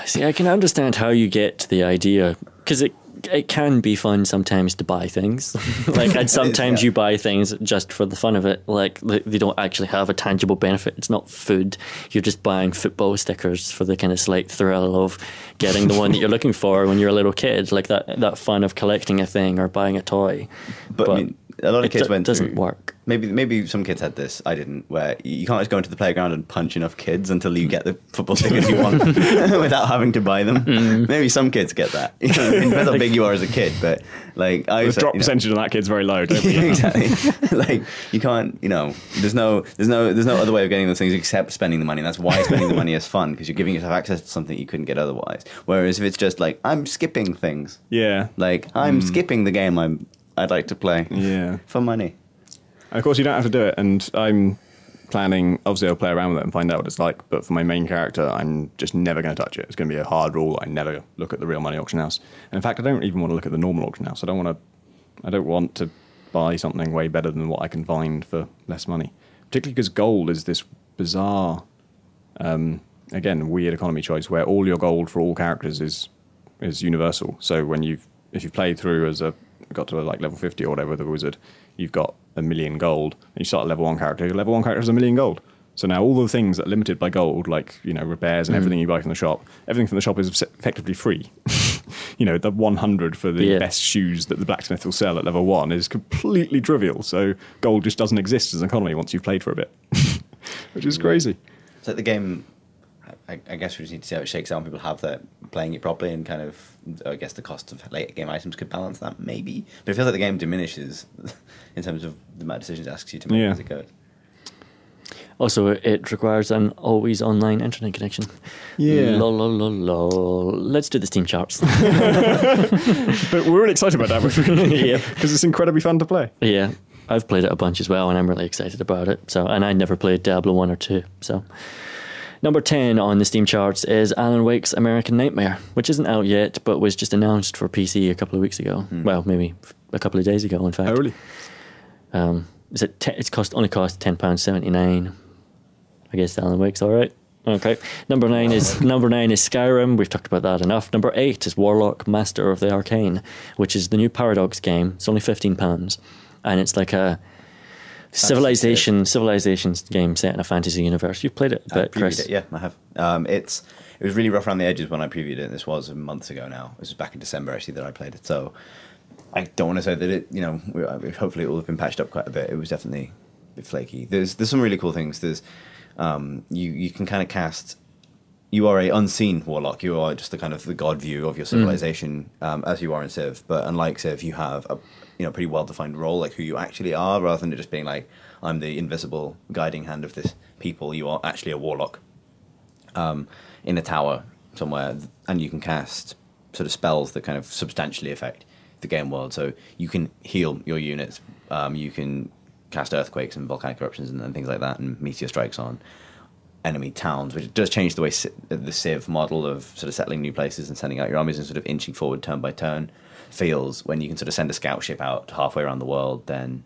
S1: See, I can understand how you get to the idea because it it can be fun sometimes to buy things. like, and sometimes
S2: yeah.
S1: you buy things just for the fun of it. Like, they don't actually have a tangible benefit. It's not food. You're just buying football stickers for the kind of slight thrill of getting the one that you're looking for when you're a little kid. Like that that fun of collecting a thing or buying a toy.
S2: But, I mean, a lot of
S1: It
S2: kids
S1: do-
S2: went
S1: doesn't
S2: through-
S1: work.
S2: Maybe maybe some kids had this. I didn't. Where you can't just go into the playground and punch enough kids until you get the football tickets you want without having to buy them.
S1: Mm.
S2: Maybe some kids get that. You know, it depends how big you are as a kid, but like I
S3: The
S2: was,
S3: drop
S2: you know-
S3: percentage on that kid's very low. Don't we?
S2: exactly. like you can't, you know, there's no, there's no, there's no other way of getting those things except spending the money. And that's why spending the money is fun because you're giving yourself access to something you couldn't get otherwise. Whereas if it's just like I'm skipping things,
S3: Yeah.
S2: like I'm skipping the game I'm, I'd like to play
S3: Yeah.
S2: for money.
S3: Of course, you don't have to do it. And I'm planning, obviously, I'll play around with it and find out what it's like. But for my main character, I'm just never going to touch it. It's going to be a hard rule. I never look at the real money auction house. And in fact, I don't even want to look at the normal auction house. I don't want to. I don't want to buy something way better than what I can find for less money. Particularly because gold is this bizarre, um, again, weird economy choice where all your gold for all characters is is universal. So when you've if you've played through as a got to like level fifty or whatever the wizard, you've got a million gold. And you start a level one character. Your level one character has a million gold. So now all the things that are limited by gold, like you know repairs and mm. everything you buy from the shop, everything from the shop is effectively free. you know the 100 for the
S1: Yeah.
S3: best shoes that the blacksmith will sell at level one is completely trivial. So gold just doesn't exist as an economy once you've played for a bit, which is crazy.
S2: It's like the game. I, I guess we just need to see how it shakes out when people have that playing it properly and kind of. I guess the cost of late game items could balance that maybe, but it feels like the game diminishes in terms of the amount of decisions it asks you to make
S3: Yeah.
S2: as it goes.
S1: Also, it requires an always online internet connection.
S3: Yeah.
S1: Lol, lol, lol, lol. Let's do the Steam charts.
S3: But we're really excited about that
S1: Yeah.
S3: because it's incredibly fun to play.
S1: yeah, I've played it a bunch as well, and I'm really excited about it. So, and I never played Diablo one or two. So, number ten on the Steam charts is Alan Wake's American Nightmare, which isn't out yet, but was just announced for PC a couple of weeks ago. Well, maybe a couple of days ago, in fact.
S3: Oh, really?
S1: Um, is it? Te- it's cost only cost ten pounds seventy nine. I guess Alan Wake's all right. Okay. Number nine is number nine is Skyrim. We've talked about that enough. Number eight is Warlock, Master of the Arcane, which is the new Paradox game. It's only fifteen pounds, and it's like a civilization civilizations game set in a fantasy universe. You've played it a
S2: I
S1: bit,
S2: previewed
S1: Chris.
S2: it, yeah, I have. Um, it's it was really rough around the edges when I previewed it. This was months ago now. This was back in December actually that I played it. So I don't want to say that it. You know, we- hopefully it will have been patched up quite a bit. It was definitely a bit flaky. There's there's some really cool things. There's um, you you can kind of cast. You are a unseen warlock. You are just the kind of the god view of your civilization, um, as you are in Civ. But unlike Civ, you have a you know pretty well defined role, like who you actually are, rather than it just being like I'm the invisible guiding hand of this people. You are actually a warlock um, in a tower somewhere, and you can cast sort of spells that kind of substantially affect the game world. So you can heal your units, um, you can cast earthquakes and volcanic eruptions and, and things like that, and meteor strikes on enemy towns, which does change the way the Civ model of sort of settling new places and sending out your armies and sort of inching forward turn by turn feels when you can sort of send a scout ship out halfway around the world, then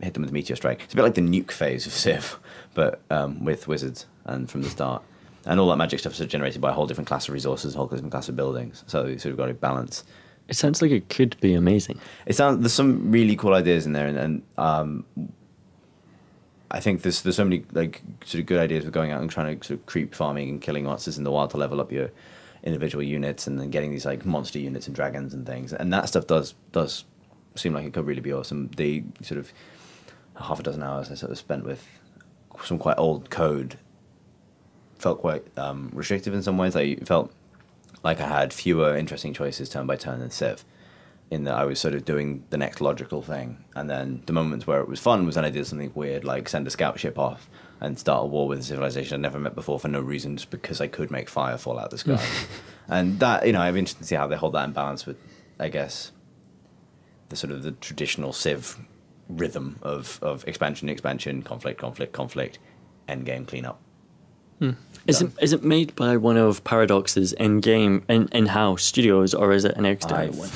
S2: hit them with a meteor strike. It's a bit like the nuke phase of Civ, but um, with wizards and from the start. And all that magic stuff is sort of generated by a whole different class of resources, a whole different class of buildings. So you sort of got to balance.
S1: It sounds like it could be amazing.
S2: It sounds there's some really cool ideas in there, and, and um, I think there's there's so many like sort of good ideas with going out and trying to sort of creep farming and killing monsters in the wild to level up your individual units, and then getting these like monster units and dragons and things, and that stuff does does seem like it could really be awesome. The sort of half a dozen hours I sort of spent with some quite old code felt quite um, restrictive in some ways. I felt like I had fewer interesting choices turn by turn than Civ. In that I was sort of doing the next logical thing, and then the moments where it was fun was when I did something weird, like send a scout ship off and start a war with a civilization I'd never met before for no reason, just because I could make fire fall out of the sky. and that, you know, I'm interested to see how they hold that in balance with, I guess, the sort of the traditional Civ rhythm of of expansion, expansion, conflict, conflict, conflict, end game cleanup. Hmm.
S1: Is it is it made by one of Paradox's in game in in house studios or is it an external one?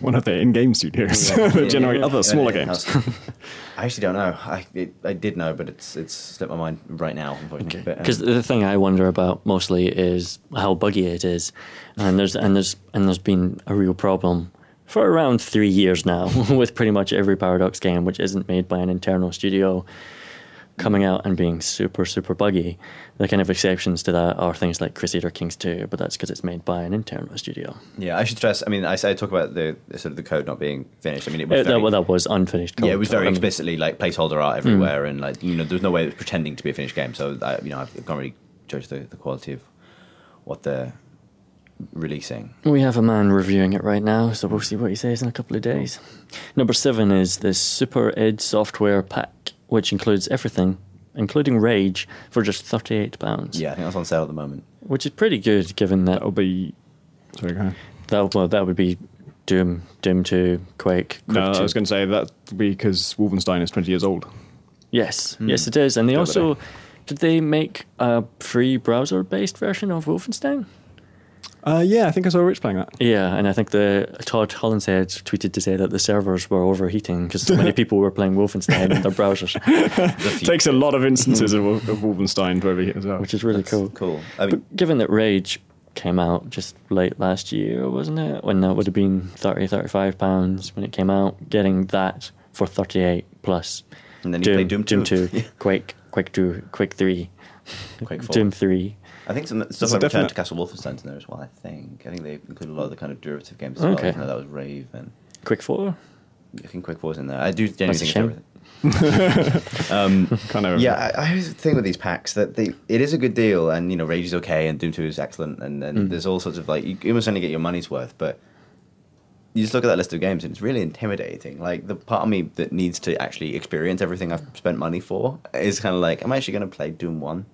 S3: One of their in-game studios
S2: Yeah.
S3: that generate
S2: Yeah.
S3: other smaller
S2: Yeah,
S3: games.
S2: I actually don't know. I it, I did know, but it's it's slipped my mind right now. Unfortunately, But, um,
S1: Because the thing I wonder about mostly is how buggy it is, and there's and there's and there's been a real problem for around three years now with pretty much every Paradox game which isn't made by an internal studio coming out and being super super buggy. The kind of exceptions to that are things like Crusader Kings 2, but that's because it's made by an internal studio.
S2: Yeah, I should stress. I mean, I, I talk about the, the sort of the code not being finished. I mean, it was
S1: Uh,
S2: very,
S1: that, well, that was unfinished. Code.
S2: yeah, it was very
S1: Um,
S2: explicitly like placeholder art everywhere, and like you know, there's no way it was pretending to be a finished game. So I, you know, I can't really judge the, the quality of what they're releasing.
S1: We have a man reviewing it right now, so we'll see what he says in a couple of days. Number seven is the Super Ed Software Pack, which includes everything, including Rage, for just thirty-eight pounds.
S2: Yeah, I think that's on sale at the moment.
S1: which is pretty good given that
S3: That'll be. Sorry, go ahead.
S1: that well, that would be Doom, Doom Two, Quake. Quake
S3: No,
S1: 2.
S3: I was going to say that because Wolfenstein is 20 years old.
S1: Yes, hmm. yes, it is, and they
S3: The
S1: also
S3: day.
S1: did they make a free browser-based version of Wolfenstein?
S3: Uh, yeah, I think I saw Rich playing that.
S1: Yeah, and I think the Todd Hollenshead tweeted to say that the servers were overheating because so many people were playing Wolfenstein in their browsers,
S2: The
S3: takes a lot of instances of, of Wolfenstein to overheat as well.
S1: which is really
S2: That's
S1: cool.
S2: Cool. I mean,
S1: But given that Rage came out just late last year, wasn't it? When that would have been 30, 35 pounds when it came out, getting that for 38 plus.
S2: And then you play Doom 2.
S1: 2, Quake, Quake 2, Quake 3,
S2: Quake 4.
S1: Doom 3.
S2: I think some stuff like Return to Castle Wolfenstein's in there as well. I think. I think they include a lot of the kind of derivative games as
S1: Okay.
S2: well. Even though that was Rave and
S1: Quake 4?
S2: I think Quake 4's in there. I do genuinely think everything. um,
S3: kind of.
S2: Yeah, I, I have a thing with these packs that they it is a good deal, and you know Rage is okay, and Doom Two is excellent, and, and
S1: Mm.
S2: there's all sorts of like you almost only get your money's worth, but you just look at that list of games and it's really intimidating. Like the part of me that needs to actually experience everything I've spent money for is kind of like, am I actually going to play Doom One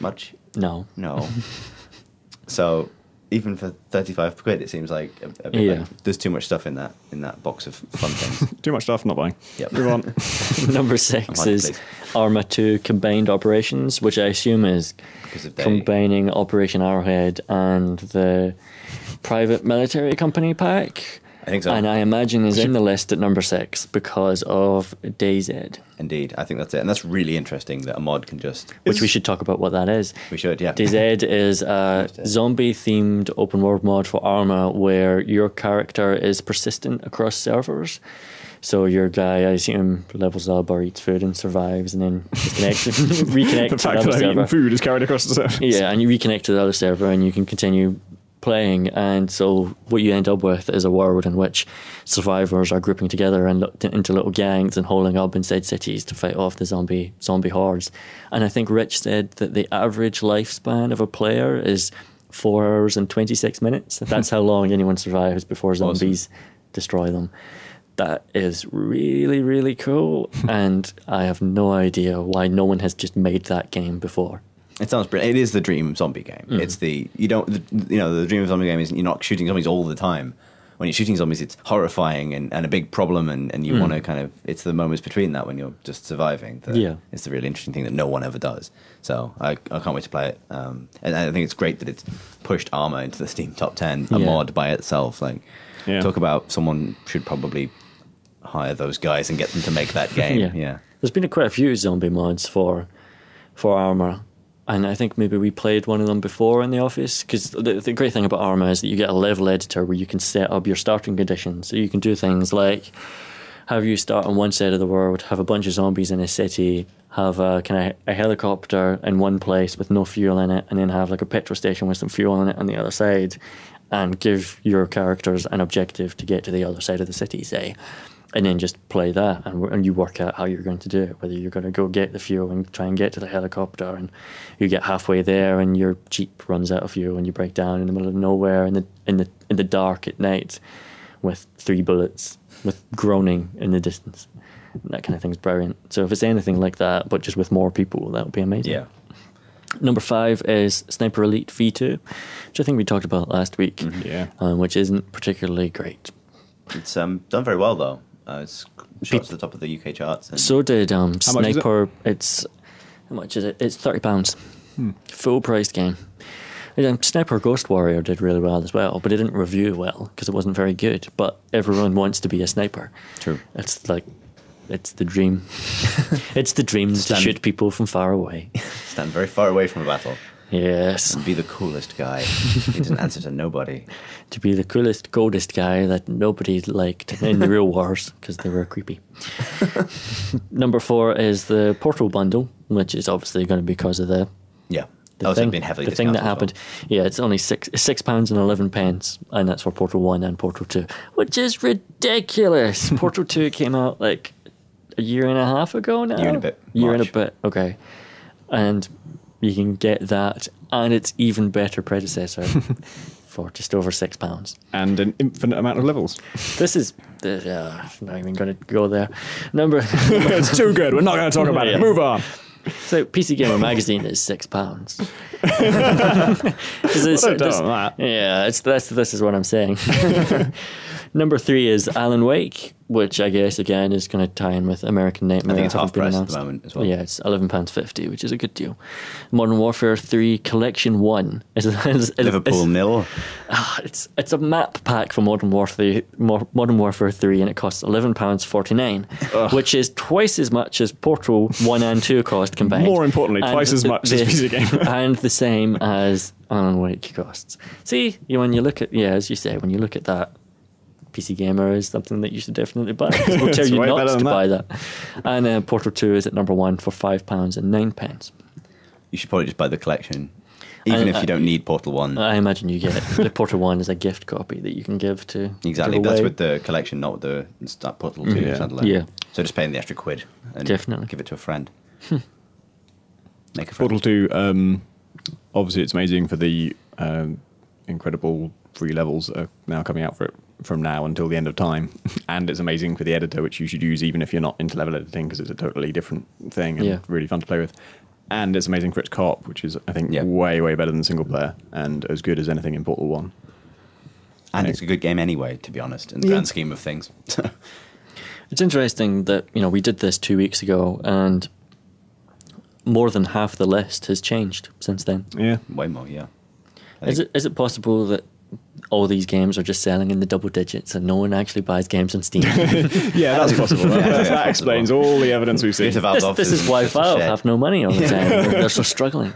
S2: much?
S1: No.
S2: No. so even for thirty five quid, it seems like a, a bit
S1: Yeah.
S2: like there's too much stuff in that in that box of fun things.
S3: Too much stuff, not buying.
S2: Yep.
S3: Move on.
S1: Number six
S2: on,
S1: is. Arma 2 Combined Operations, which I assume is
S2: Because if they
S1: combining Operation Arrowhead and the private military company pack.
S2: I think so.
S1: And I imagine is in the list at number six because of DayZ,
S2: Indeed, I think that's it, and that's really interesting that a mod can just.
S1: which we should talk about what that is.
S2: We should, yeah.
S1: DayZ is a zombie themed open world mod for Arma where your character is persistent across servers. So your guy, I assume, levels up or eats food and survives and then disconnects, reconnects
S3: the
S1: to
S3: fact
S1: the
S3: that I'm eating
S1: server.
S3: food is carried across the server.
S1: Yeah, and you reconnect to the other server and you can continue playing. And so what you end up with is a world in which survivors are grouping together and looked into little gangs and holding up inside cities to fight off the zombie zombie hordes. And I think Rich said that the average lifespan of a player is four hours and twenty six minutes. That's how long anyone survives before zombies destroy them. That is really, really cool, and I have no idea why no one has just made that game before.
S2: It sounds brilliant. It is the dream zombie game.
S1: Mm.
S2: It's the you don't the, you know the dream of zombie game is you're not shooting zombies all the time. When you're shooting zombies, it's horrifying and, and a big problem, and, and you
S1: Mm.
S2: want to kind of it's the moments between that when you're just surviving. That
S1: Yeah.
S2: it's the really interesting thing that no one ever does. So I, I can't wait to play it. Um, and I think it's great that it's pushed Arma into the Steam top ten, a
S1: Yeah.
S2: mod by itself. Like
S3: Yeah.
S2: talk about someone should probably hire those guys and get them to make that game.
S1: Yeah.
S2: yeah.
S1: There's been quite a few zombie mods for for Arma, and I think maybe we played one of them before in the office. Because the, the great thing about Arma is that you get a level editor where you can set up your starting conditions, so you can do things like have you start on one side of the world, have a bunch of zombies in a city, have a kind of a helicopter in one place with no fuel in it, and then have like a petrol station with some fuel in it on the other side, and give your characters an objective to get to the other side of the city, say, and then just play that, and, and you work out how you're going to do it, whether you're going to go get the fuel and try and get to the helicopter, and you get halfway there, and your jeep runs out of fuel, and you break down in the middle of nowhere in the in the in the dark at night with three bullets, with groaning in the distance. That kind of thing's brilliant. So if it's anything like that, but just with more people, that would be amazing.
S2: Yeah.
S1: Number five is Sniper Elite V2, which I think we talked about last week,
S3: Yeah.
S1: um, which isn't particularly great.
S2: It's um, done very well though. Uh, it's shot to the top of the UK charts. And
S1: So did um,
S3: How much is it?
S1: Sniper. It's how much is it? It's thirty pounds, full priced game. And, um, Sniper Ghost Warrior did really well as well, but it didn't review well because it wasn't very good. But everyone wants to be a sniper.
S2: True.
S1: It's like, it's the dream. it's the dream to shoot people from far away.
S2: stand very far away from a battle
S1: yes,
S2: and be the coolest guy. he doesn't answer to nobody.
S1: to be the coolest, coldest guy that nobody liked in the real wars because they were creepy. Number four is the Portal bundle, which is obviously going to be because of the
S2: Yeah.
S1: the
S2: Oh,
S1: thing,
S2: heavily
S1: the thing that happened. Yeah, it's only six six pounds and eleven pence, and that's for Portal One and Portal Two, which is ridiculous. Portal Two came out like a year and a half ago now.
S2: Year and a bit,
S1: Year and a bit. Okay, and you can get that and its even better predecessor for just over six pounds.
S3: and an infinite amount of levels.
S1: This is. Uh, I'm not even going to go there. Number.
S3: it's too good. We're not going to talk about
S1: Yeah.
S3: it. Move on.
S1: So PC Gamer magazine is six pounds. This
S3: Well, don't
S1: this-. Yeah, it's that's this is what I'm saying. Number three is Alan Wake, which I guess again is going to tie in with American Nightmare.
S2: I think it's
S1: having
S2: half
S1: been
S2: price at
S1: announced.
S2: the moment as well.
S1: Yeah, it's eleven pounds fifty, which is a good deal. Modern Warfare Three Collection One is, is, is
S2: Liverpool
S1: is-
S2: nil.
S1: Ah, it's it's a map pack for Modern Warfare Modern Warfare Three, and it costs eleven pounds forty nine, which is twice as much as Portal One and Two cost combined.
S3: More importantly,
S1: And
S3: twice as
S1: the-
S3: much as PC Game,
S1: and the same as Alan Wake costs. See, you, when you look at yeah, as you say, when you look at that. PC Gamer is something that you should definitely buy. We'll tell you not to
S3: than
S1: buy that. And uh, Portal Two is at number one for five pounds and nine pence.
S2: You should probably just buy the collection, even
S1: I-
S2: if
S1: I-
S2: you don't need Portal One.
S1: I imagine you get the Portal One as a gift copy that you can give to
S2: exactly.
S1: give
S2: That's with the collection, not with the start Portal Two
S3: Yeah.
S2: standalone.
S1: Yeah.
S2: So just paying the extra quid and
S1: Definitely.
S2: give it to a friend. Make a friend.
S3: Portal 2, um, obviously, it's amazing for the um, incredible free levels that are now coming out for it from now until the end of time. and it's amazing for the editor, which you should use even if you're not into level editing because it's a totally different thing and
S1: Yeah.
S3: really fun to play with. And it's amazing for its co-op, which is, I think,
S2: Yeah.
S3: way, way better than single player and as good as anything in Portal 1.
S2: and it's a good game anyway, to be honest, in the
S3: Yeah.
S2: grand scheme of things.
S1: It's interesting that you know we did this two weeks ago, and more than half the list has changed since then.
S3: Yeah.
S2: Way more, yeah. I
S1: Is
S2: think-
S1: it is it possible that all these games are just selling in the double digits and no one actually buys games on Steam?
S3: Yeah, that's possible.
S2: Yeah,
S3: that,
S2: that's
S3: that explains
S2: possible.
S3: all the evidence we've seen.
S2: Here's a Valve's
S1: this, this is why
S2: just
S1: Valve have no money all the time. They're, they're so struggling.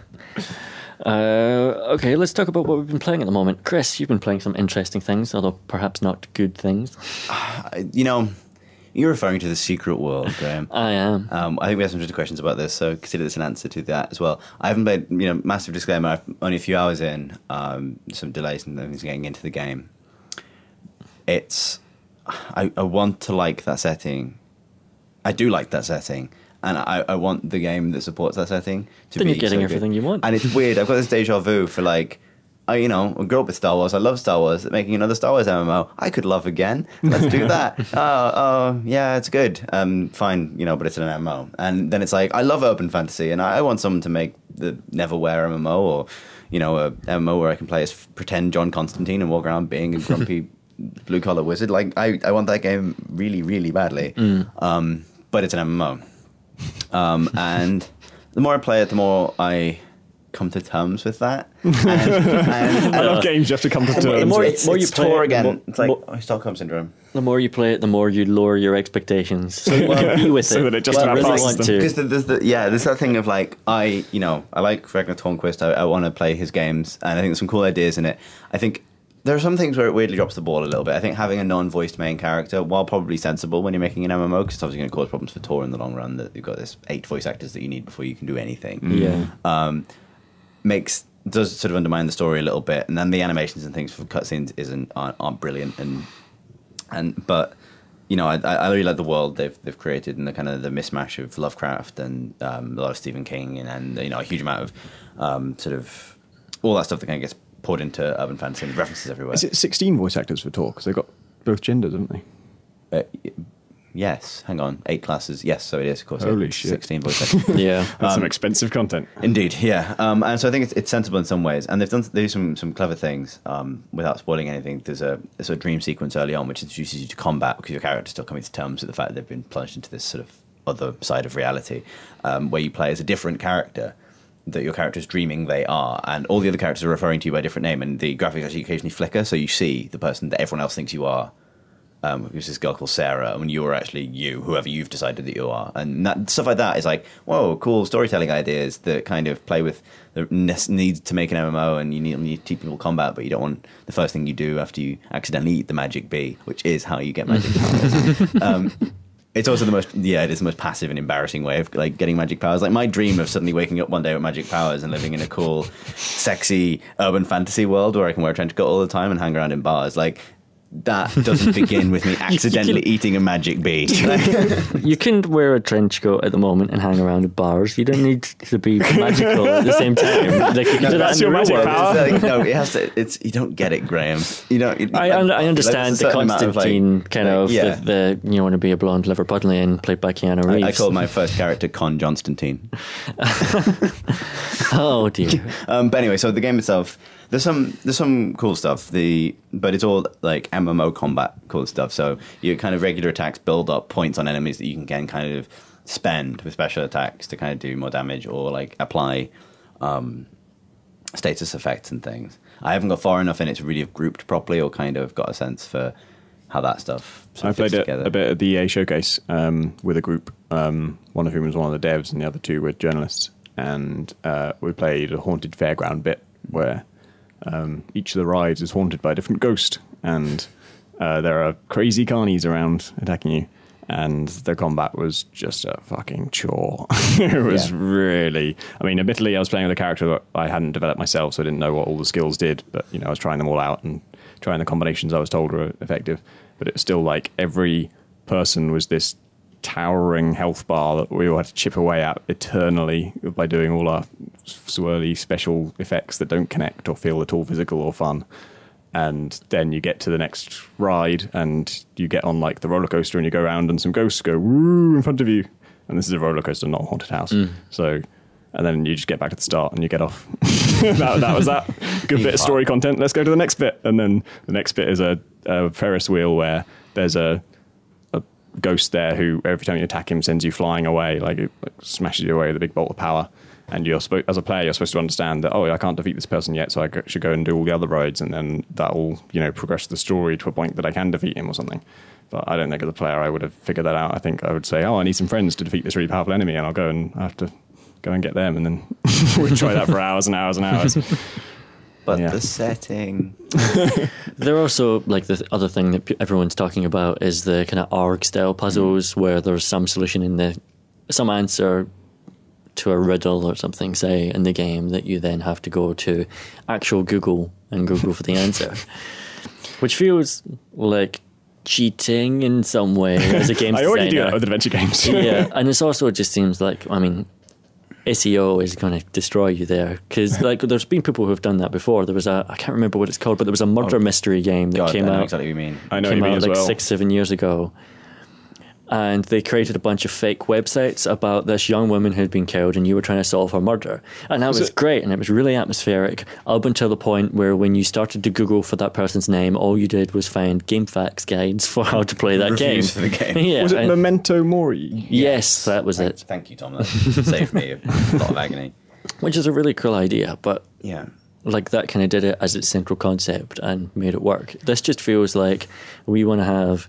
S1: Uh, okay, let's talk about what we've been playing at the moment. Chris, you've been playing some interesting things, although perhaps not good things.
S2: I- You know, you're referring to the secret world, Graham.
S1: I am.
S2: Um, I think we have some Twitter questions about this, so consider this an answer to that as well. I haven't played, you know, massive disclaimer, I'm only a few hours in, um, some delays and things getting into the game. It's, I, I want to like that setting. I do like that setting, and I, I want the game that supports that setting to
S1: Then
S2: be
S1: you're getting
S2: so
S1: everything you want.
S2: And it's weird, I've got this deja vu for like, I, you know, I grew up with Star Wars. I love Star Wars. Making another Star Wars MMO, I could love again. Let's do that. oh, oh, yeah, it's good. Um, fine, you know, but it's an MMO. And then it's like, I love open fantasy, and I, I want someone to make the Neverwhere MMO, or you know, a MMO where I can play as pretend John Constantine and walk around being a grumpy blue collar wizard. Like, I, I want that game really, really badly. Um, but it's an MMO. Um, and the more I play it, the more I come to terms with that. And, and,
S3: I love games you have to come to
S2: and
S3: terms
S1: the more-
S3: with.
S2: it's,
S1: more you
S2: it's
S1: play it,
S2: again.
S1: more-
S2: it's like
S1: more-
S2: oh, Stockholm syndrome.
S1: The more you play it, the more you lower your expectations. So you can be with
S3: So
S1: it.
S3: that it just
S1: but
S3: about
S1: really
S3: passes
S1: want
S3: them.
S1: to.
S2: Because the, there's the, yeah, there's that thing of like I, you know, I like Ragnar Tornquist. I, I want to play his games, and I think there's some cool ideas in it. I think there are some things where it weirdly drops the ball a little bit. I think having a non-voiced main character, while probably sensible when you're making an MMO, because it's obviously going to cause problems for Tor in the long run. That you've got this eight voice actors that you need before you can do anything.
S1: Yeah.
S2: um, makes does sort of undermine the story a little bit, and then the animations and things for cutscenes isn't aren't, aren't brilliant, and and but you know I, I really like the world they've they've created and the kind of the mismatch of Lovecraft and um, a lot of Stephen King and, and you know a huge amount of um, sort of all that stuff that kind of gets poured into urban fantasy and references everywhere.
S3: Is it 16 voice actors for Tor? Because they've got both genders, haven't they?
S2: Uh, yes, hang on, eight classes. Yes, so it is. Of course,
S3: Holy
S2: it's
S3: shit.
S2: sixteen voice actors.
S1: Yeah.
S3: That's some
S2: Um,
S3: expensive content.
S2: Indeed, yeah, um, and so I think it's, it's sensible in some ways, and they've done they do some some clever things um, without spoiling anything. There's a there's a dream sequence early on which introduces you to combat because your character's still coming to terms with the fact that they've been plunged into this sort of other side of reality, um, where you play as a different character that your character's dreaming they are, and all the other characters are referring to you by a different name, and the graphics actually occasionally flicker, so you see the person that everyone else thinks you are um, this girl called Sarah, and you're actually you, whoever you've decided that you are, and that stuff like that is like, whoa, cool storytelling ideas that kind of play with the need to make an MMO, and you need, you need to teach people combat, but you don't want the first thing you do after you accidentally eat the magic bee, which is how you get magic powers. um, it's also the most yeah it is the most passive and embarrassing way of like getting magic powers. Like my dream of suddenly waking up one day with magic powers and living in a cool sexy urban fantasy world where i can wear a trench coat all the time and hang around in bars. Like that doesn't begin with me accidentally eating a magic bee
S1: You can wear a trench coat at the moment and hang around at bars. You don't need to be magical at the same time. Like you can do that
S3: that's
S1: in
S3: your
S1: the
S3: magic power.
S2: It's like, no it has to it's you don't get it graham you don't it-
S1: I, un- I understand
S2: there's a
S1: the
S2: certain amount of, like-
S1: Constantine kind
S2: like,
S1: of
S2: yeah
S1: the, the you want to be a blonde Liverpudlian played by Keanu Reeves.
S2: I, I called my first character Con Constantine.
S1: oh dear.
S2: Um, but anyway, so the game itself, there's some there's some cool stuff. The but it's all like MMO combat cool stuff. So your kind of regular attacks build up points on enemies that you can then kind of spend with special attacks to kind of do more damage or like apply um, status effects and things. I haven't got far enough in it to really have grouped properly or kind of got a sense for how that stuff.
S3: I played it a bit at the EA showcase um, with a group, um, one of whom was one of the devs, and the other two were journalists. And uh, we played a haunted fairground bit where um, each of the rides is haunted by a different ghost, and uh, there are crazy carnies around attacking you. And the combat was just a fucking chore. it was
S2: Yeah.
S3: really. I mean, admittedly, I was playing with a character that I hadn't developed myself, so I didn't know what all the skills did. But you know, I was trying them all out and trying the combinations I was told were effective. But it was still like every person was this towering health bar that we all had to chip away at eternally by doing all our swirly special effects that don't connect or feel at all physical or fun. And then you get to the next ride and you get on like the roller coaster and you go around and some ghosts go woo in front of you. And this is a roller coaster, not a haunted house. Mm. So, and then you just get back to the start and you get off. that, that was that. Good bit of story content. Let's go to the next bit. And then the next bit is a, a Ferris wheel where there's a ghost there who every time you attack him sends you flying away, like it like, smashes you away with a big bolt of power. And you're supposed, as a player, you're supposed to understand that oh, I can't defeat this person yet, so I should go and do all the other roads, and then that will you know progress the story to a point that I can defeat him or something. But I don't think as a player I would have figured that out. I think I would say, oh, I need some friends to defeat this really powerful enemy, and I'll go and I have to go and get them, and then we try that for hours and hours and hours.
S2: but
S3: yeah.
S2: the setting.
S1: There also like the other thing that everyone's talking about is the kind of ARG style puzzles mm. where there's some solution in the some answer to a riddle or something, say in the game that you then have to go to actual Google and Google for the answer, which feels like cheating in some way as a game
S3: I already do
S1: designer.
S3: that with adventure games.
S1: yeah, and it's also just seems like I mean, SEO is going to destroy you there because like there's been people who have done that before. There was a I can't remember what it's called, but there was a murder oh. mystery game that
S2: God,
S1: came
S2: I know
S1: out
S2: exactly what you mean.
S3: I know what
S1: came
S3: you mean
S1: out
S3: as
S1: like
S3: well.
S1: six seven years ago. And they created a bunch of fake websites about this young woman who'd been killed, and you were trying to solve her murder. And that was,
S3: it-
S1: great, and it was really atmospheric, up until the point where when you started to Google for that person's name, all you did was find GameFAQs guides for how to play that game.
S2: Reviews for the game.
S1: yeah,
S3: Was it
S1: and-
S3: Memento Mori?
S1: yes, that was
S2: Thank,
S1: it.
S2: thank you, Tom. That saved me a lot of agony.
S1: which is a really cool idea, but
S2: Yeah.
S1: like that kind of did it as its central concept and made it work. This just feels like we want to have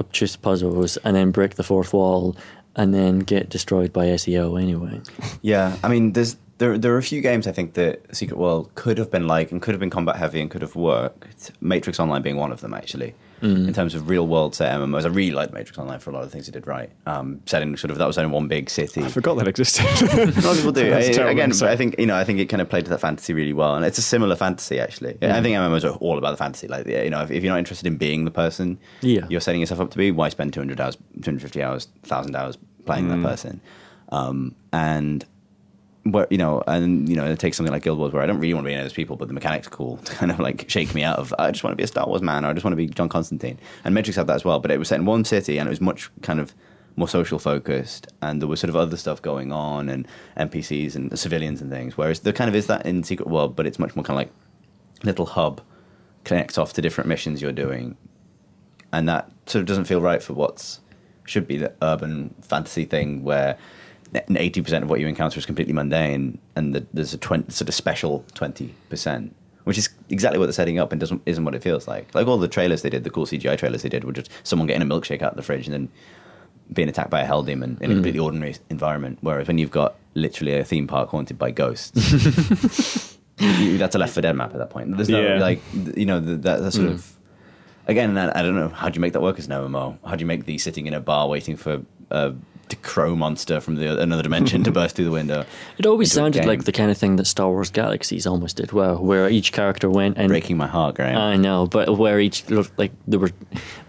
S1: obtuse puzzles and then break the fourth wall and then get destroyed by SEO anyway.
S2: Yeah, I mean, there's there there are a few games I think that Secret World could have been like and could have been combat heavy and could have worked. Matrix Online being one of them, actually. In terms of real world set MMOs, I really liked Matrix Online for a lot of things it did right. Um, setting sort of that was only one big city.
S3: I forgot that existed.
S2: A lot of people do. I- again, but. I think you know, I think it kind of played to that fantasy really well, and it's a similar fantasy actually. I think MMOs are all about the fantasy. Like, yeah, you know, if, if you're not interested in being the person
S1: Yeah.
S2: you're setting yourself up to be, why spend 200 hours, 250 hours, thousand hours playing
S3: Mm.
S2: that person? Um, and where you know, and you know, it takes something like Guild Wars where I don't really want to be any of those people, but the mechanics are cool to kind of like shake me out of. I just want to be a Star Wars man, or I just want to be John Constantine. And Matrix had that as well, but it was set in one city, and it was much kind of more social focused, and there was sort of other stuff going on, and NPCs and civilians and things. Whereas there kind of is that in Secret World, but it's much more kind of like little hub connects off to different missions you're doing, and that sort of doesn't feel right for what's should be the urban fantasy thing where eighty percent of what you encounter is completely mundane, and the, there's a 20, sort of special twenty percent, which is exactly what they're setting up, and doesn't isn't what it feels like. Like all the trailers they did, the cool CGI trailers they did, were just someone getting a milkshake out of the fridge and then being attacked by a hell demon in a hmm. completely ordinary environment. Whereas when you've got literally a theme park haunted by ghosts. you, that's a Left 4 Dead map at that point. There's no
S3: Yeah.
S2: like you know th- that, that sort hmm. of again, I, I don't know how do you make that work as an MMO. How do you make the sitting in a bar waiting for a crow monster from the another dimension to burst through the window?
S1: It always sounded like the kind of thing that Star Wars Galaxies almost did well, where each character went and
S2: breaking my heart, Graham.
S1: I know, but where each like there were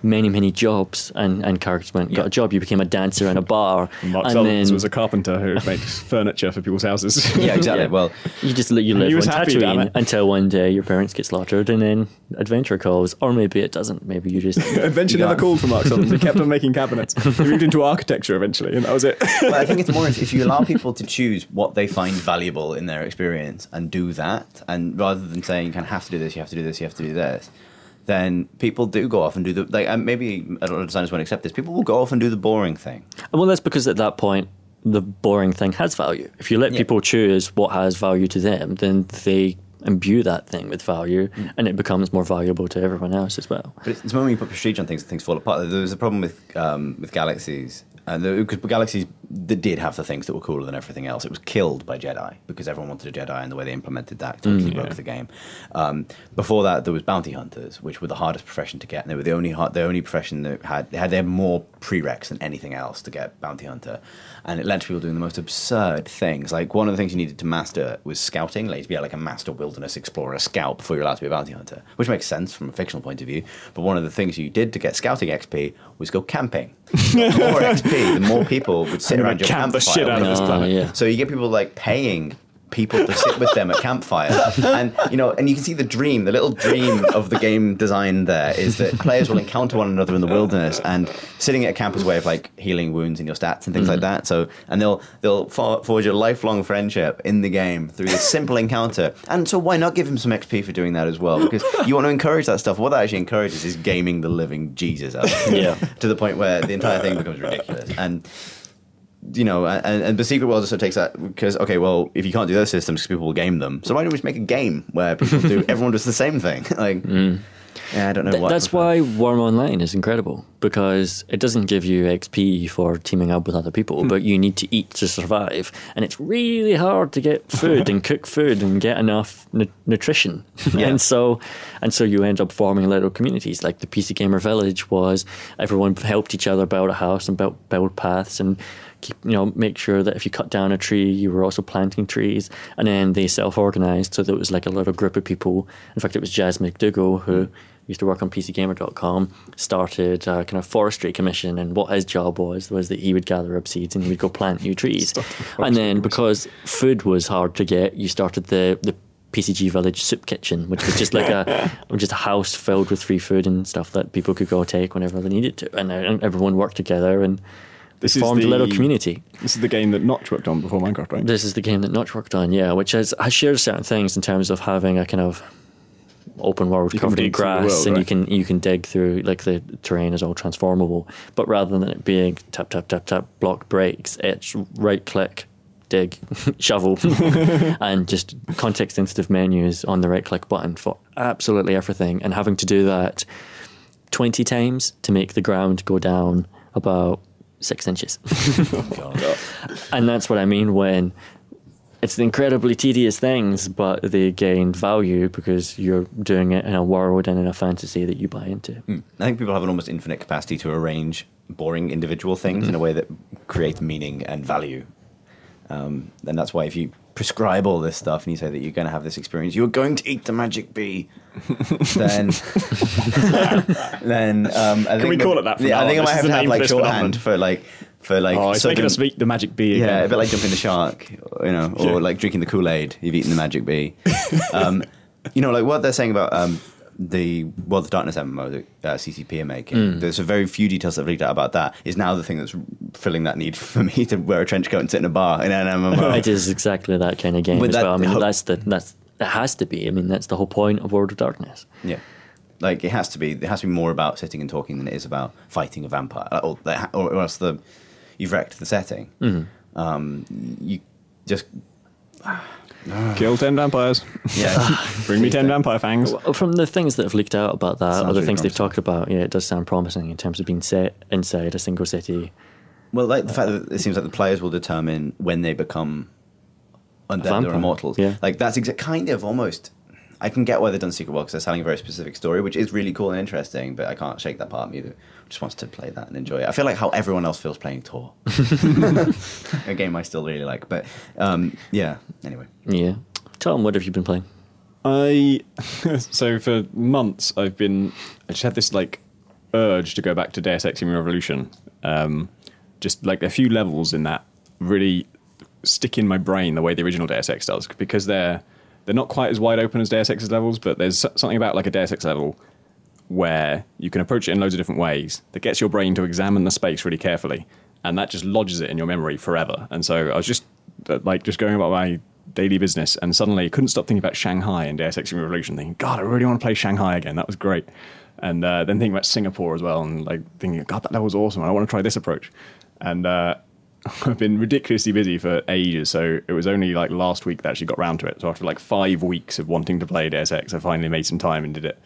S1: many many jobs and and characters went got
S2: Yeah.
S1: a job. You became a dancer in a bar,
S3: Mark
S1: and
S3: Sullivans
S1: then
S3: was a carpenter who makes furniture for people's houses.
S2: yeah, exactly.
S1: Yeah.
S2: Well,
S1: you just you
S3: And
S1: live on
S3: happy,
S1: Tatooine until one day your parents get slaughtered, and then adventure calls, or maybe it doesn't. Maybe you just
S3: adventure
S2: You
S3: never called for Mark Sullivans. He kept on making cabinets. He moved into architecture eventually, and that was it.
S2: but I think it's more if you allow people to choose what they find valuable in their experience and do that, and rather than saying you kind of have to do this, you have to do this, you have to do this, then people do go off and do the like. And maybe a lot of designers won't accept this. People will go off and do the boring thing.
S1: well, that's because at that point the boring thing has value. If you let
S2: Yeah.
S1: people choose what has value to them, then they imbue that thing with value,
S2: Mm.
S1: and it becomes more valuable to everyone else as well.
S2: But it's, it's when you put prestige on things, things fall apart. There was a problem with um, with galaxies, and because galaxies that did have the things that were cooler than everything else. It was killed by Jedi because everyone wanted a Jedi, and the way they implemented that totally broke the game. Um, before that, there was bounty hunters, which were the hardest profession to get. And they were the only hard, the only profession that had they had they had more prereqs than anything else to get bounty hunter, and it led to people doing the most absurd things. Like one of the things you needed to master was scouting, like to be like a master wilderness explorer a scout before you're allowed to be a bounty hunter, which makes sense from a fictional point of view. But one of the things you did to get scouting XP was go camping. The more XP, the more people would sit around your
S3: camp the
S2: campfire.
S3: shit out of this
S2: you.
S1: Ah,
S3: planet.
S1: yeah.
S2: So you get people like paying people to sit with them at campfire, and you know, and you can see the dream, the little dream of the game design. There is that players will encounter one another in the wilderness, and sitting at a camp is a way of like healing wounds in your stats and things like mm. that. So, and they'll they'll forge a lifelong friendship in the game through this simple encounter. And so, why not give him some XP for doing that as well? Because you want to encourage that stuff. What that actually encourages is gaming the living Jesus out of
S1: Yeah.
S2: to the point where the entire thing becomes ridiculous. And you know, and, and the secret world also takes that because okay, well, if you can't do those systems, people will game them. So why don't we just make a game where people do everyone does the same thing? like, mm. yeah, I don't know
S1: Th-
S2: what.
S1: that's why Wurm Online is incredible because it doesn't give you XP for teaming up with other people, hmm. but you need to eat to survive, and it's really hard to get food and cook food and get enough nu- nutrition,
S2: Yeah.
S1: and so and so you end up forming little communities. Like the PC Gamer Village was, everyone helped each other build a house and build build paths and. Keep, you know, make sure that if you cut down a tree, you were also planting trees, and then they self-organized so that it was like a little group of people. In fact, it was Jaz McDougall who used to work on PCGamer.com, started a kind of forestry commission, and what his job was was that he would gather up seeds and he would go plant new trees. And then because food was hard to get, you started the the PCG Village Soup Kitchen, which was just like a just a house filled with free food and stuff that people could go take whenever they needed to, and, uh, and everyone worked together and
S3: This is
S1: formed a little community.
S3: This is the game that Notch worked on before Minecraft, right?
S1: This is the game that Notch worked on, yeah, which has, has shared certain things in terms of having a kind of open world
S3: You
S1: covered in
S3: the
S1: grass,
S3: world,
S1: and you can you can dig through like the terrain is all transformable. But rather than it being tap tap tap tap block breaks, it's right click. Dig, shovel, and just context sensitive menus on the right click button for absolutely everything. And having to do that 20 times to make the ground go down about six inches. and that's what I mean when it's incredibly tedious things, but they gain value because you're doing it in a world and in a fantasy that you buy into.
S2: I think people have an almost infinite capacity to arrange boring individual things in a way that creates meaning and value. Um, and that's why if you prescribe all this stuff and you say that you're going to have this experience, you're going to eat the magic bee, then then um, I think
S3: we
S2: that-
S3: call it that from
S2: Yeah,
S3: now
S2: I think I might
S3: This
S2: have
S3: is
S2: to have like
S3: for this
S2: shorthand for like for like.
S3: oh, it's making
S2: certain-
S3: us beat the Magic Bee again.
S2: yeah, a bit like jumping the shark, you know, or
S3: Yeah.
S2: like drinking the Kool Aid. You've eaten the magic bee. um, you know, like what they're saying about um, the World of Darkness MMO that uh, CCP are making.
S3: Hmm.
S2: There's a very few details that I've leaked out about that. Is now the thing that's filling that need for me to wear a trench coat and sit in a bar in an MMO.
S1: It is exactly that kind of game
S2: With
S1: as
S2: that
S1: well. I mean,
S2: hope-
S1: that's the that's it has to be. I mean, that's the whole point of World of Darkness.
S2: Yeah. Like it has to be. It has to be more about sitting and talking than it is about fighting a vampire, Uh, or, or, or else the you've wrecked the setting.
S1: Mm-hmm.
S2: Um, you just Ah.
S3: Kill ten vampires.
S2: yeah.
S3: Bring me ten vampire fangs.
S1: From the things that have leaked out about that,
S2: Sounds
S1: or the
S2: really
S1: things they've talked about, yeah, it does sound promising in terms of being set inside a single city.
S2: Well, like the fact that it seems like the players will determine when they become undead or immortals.
S1: yeah.
S2: Like that's exa- kind of almost. I can get why they've done Secret World because they're telling a very specific story, which is really cool and interesting. But I can't shake that part of me that just wants to play that and enjoy it. I feel like how everyone else feels playing Tor, a game I still really like. But um, yeah, anyway.
S1: Yeah. Tom, what have you been playing?
S3: I so for months I've been I just had this like urge to go back to Deus Ex Human Revolution. Um, just like a few levels in that really stick in my brain the way the original Deus Ex does because they're they're not quite as wide open as Deus Ex's levels, but there's something about like a Deus Ex level where you can approach it in loads of different ways that gets your brain to examine the space really carefully, and that just lodges it in your memory forever. And so I was just uh, like just going about my daily business, and suddenly couldn't stop thinking about Shanghai and Deus Ex Revolution, thinking, God, I really want to play Shanghai again. That was great. And uh, then thinking about Singapore as well, and like thinking, God, that, was awesome. I want to try this approach. And uh, I've been ridiculously busy for ages, so it was only like last week that I actually got round to it. So after like five weeks of wanting to play Deus Ex, I finally made some time and did it.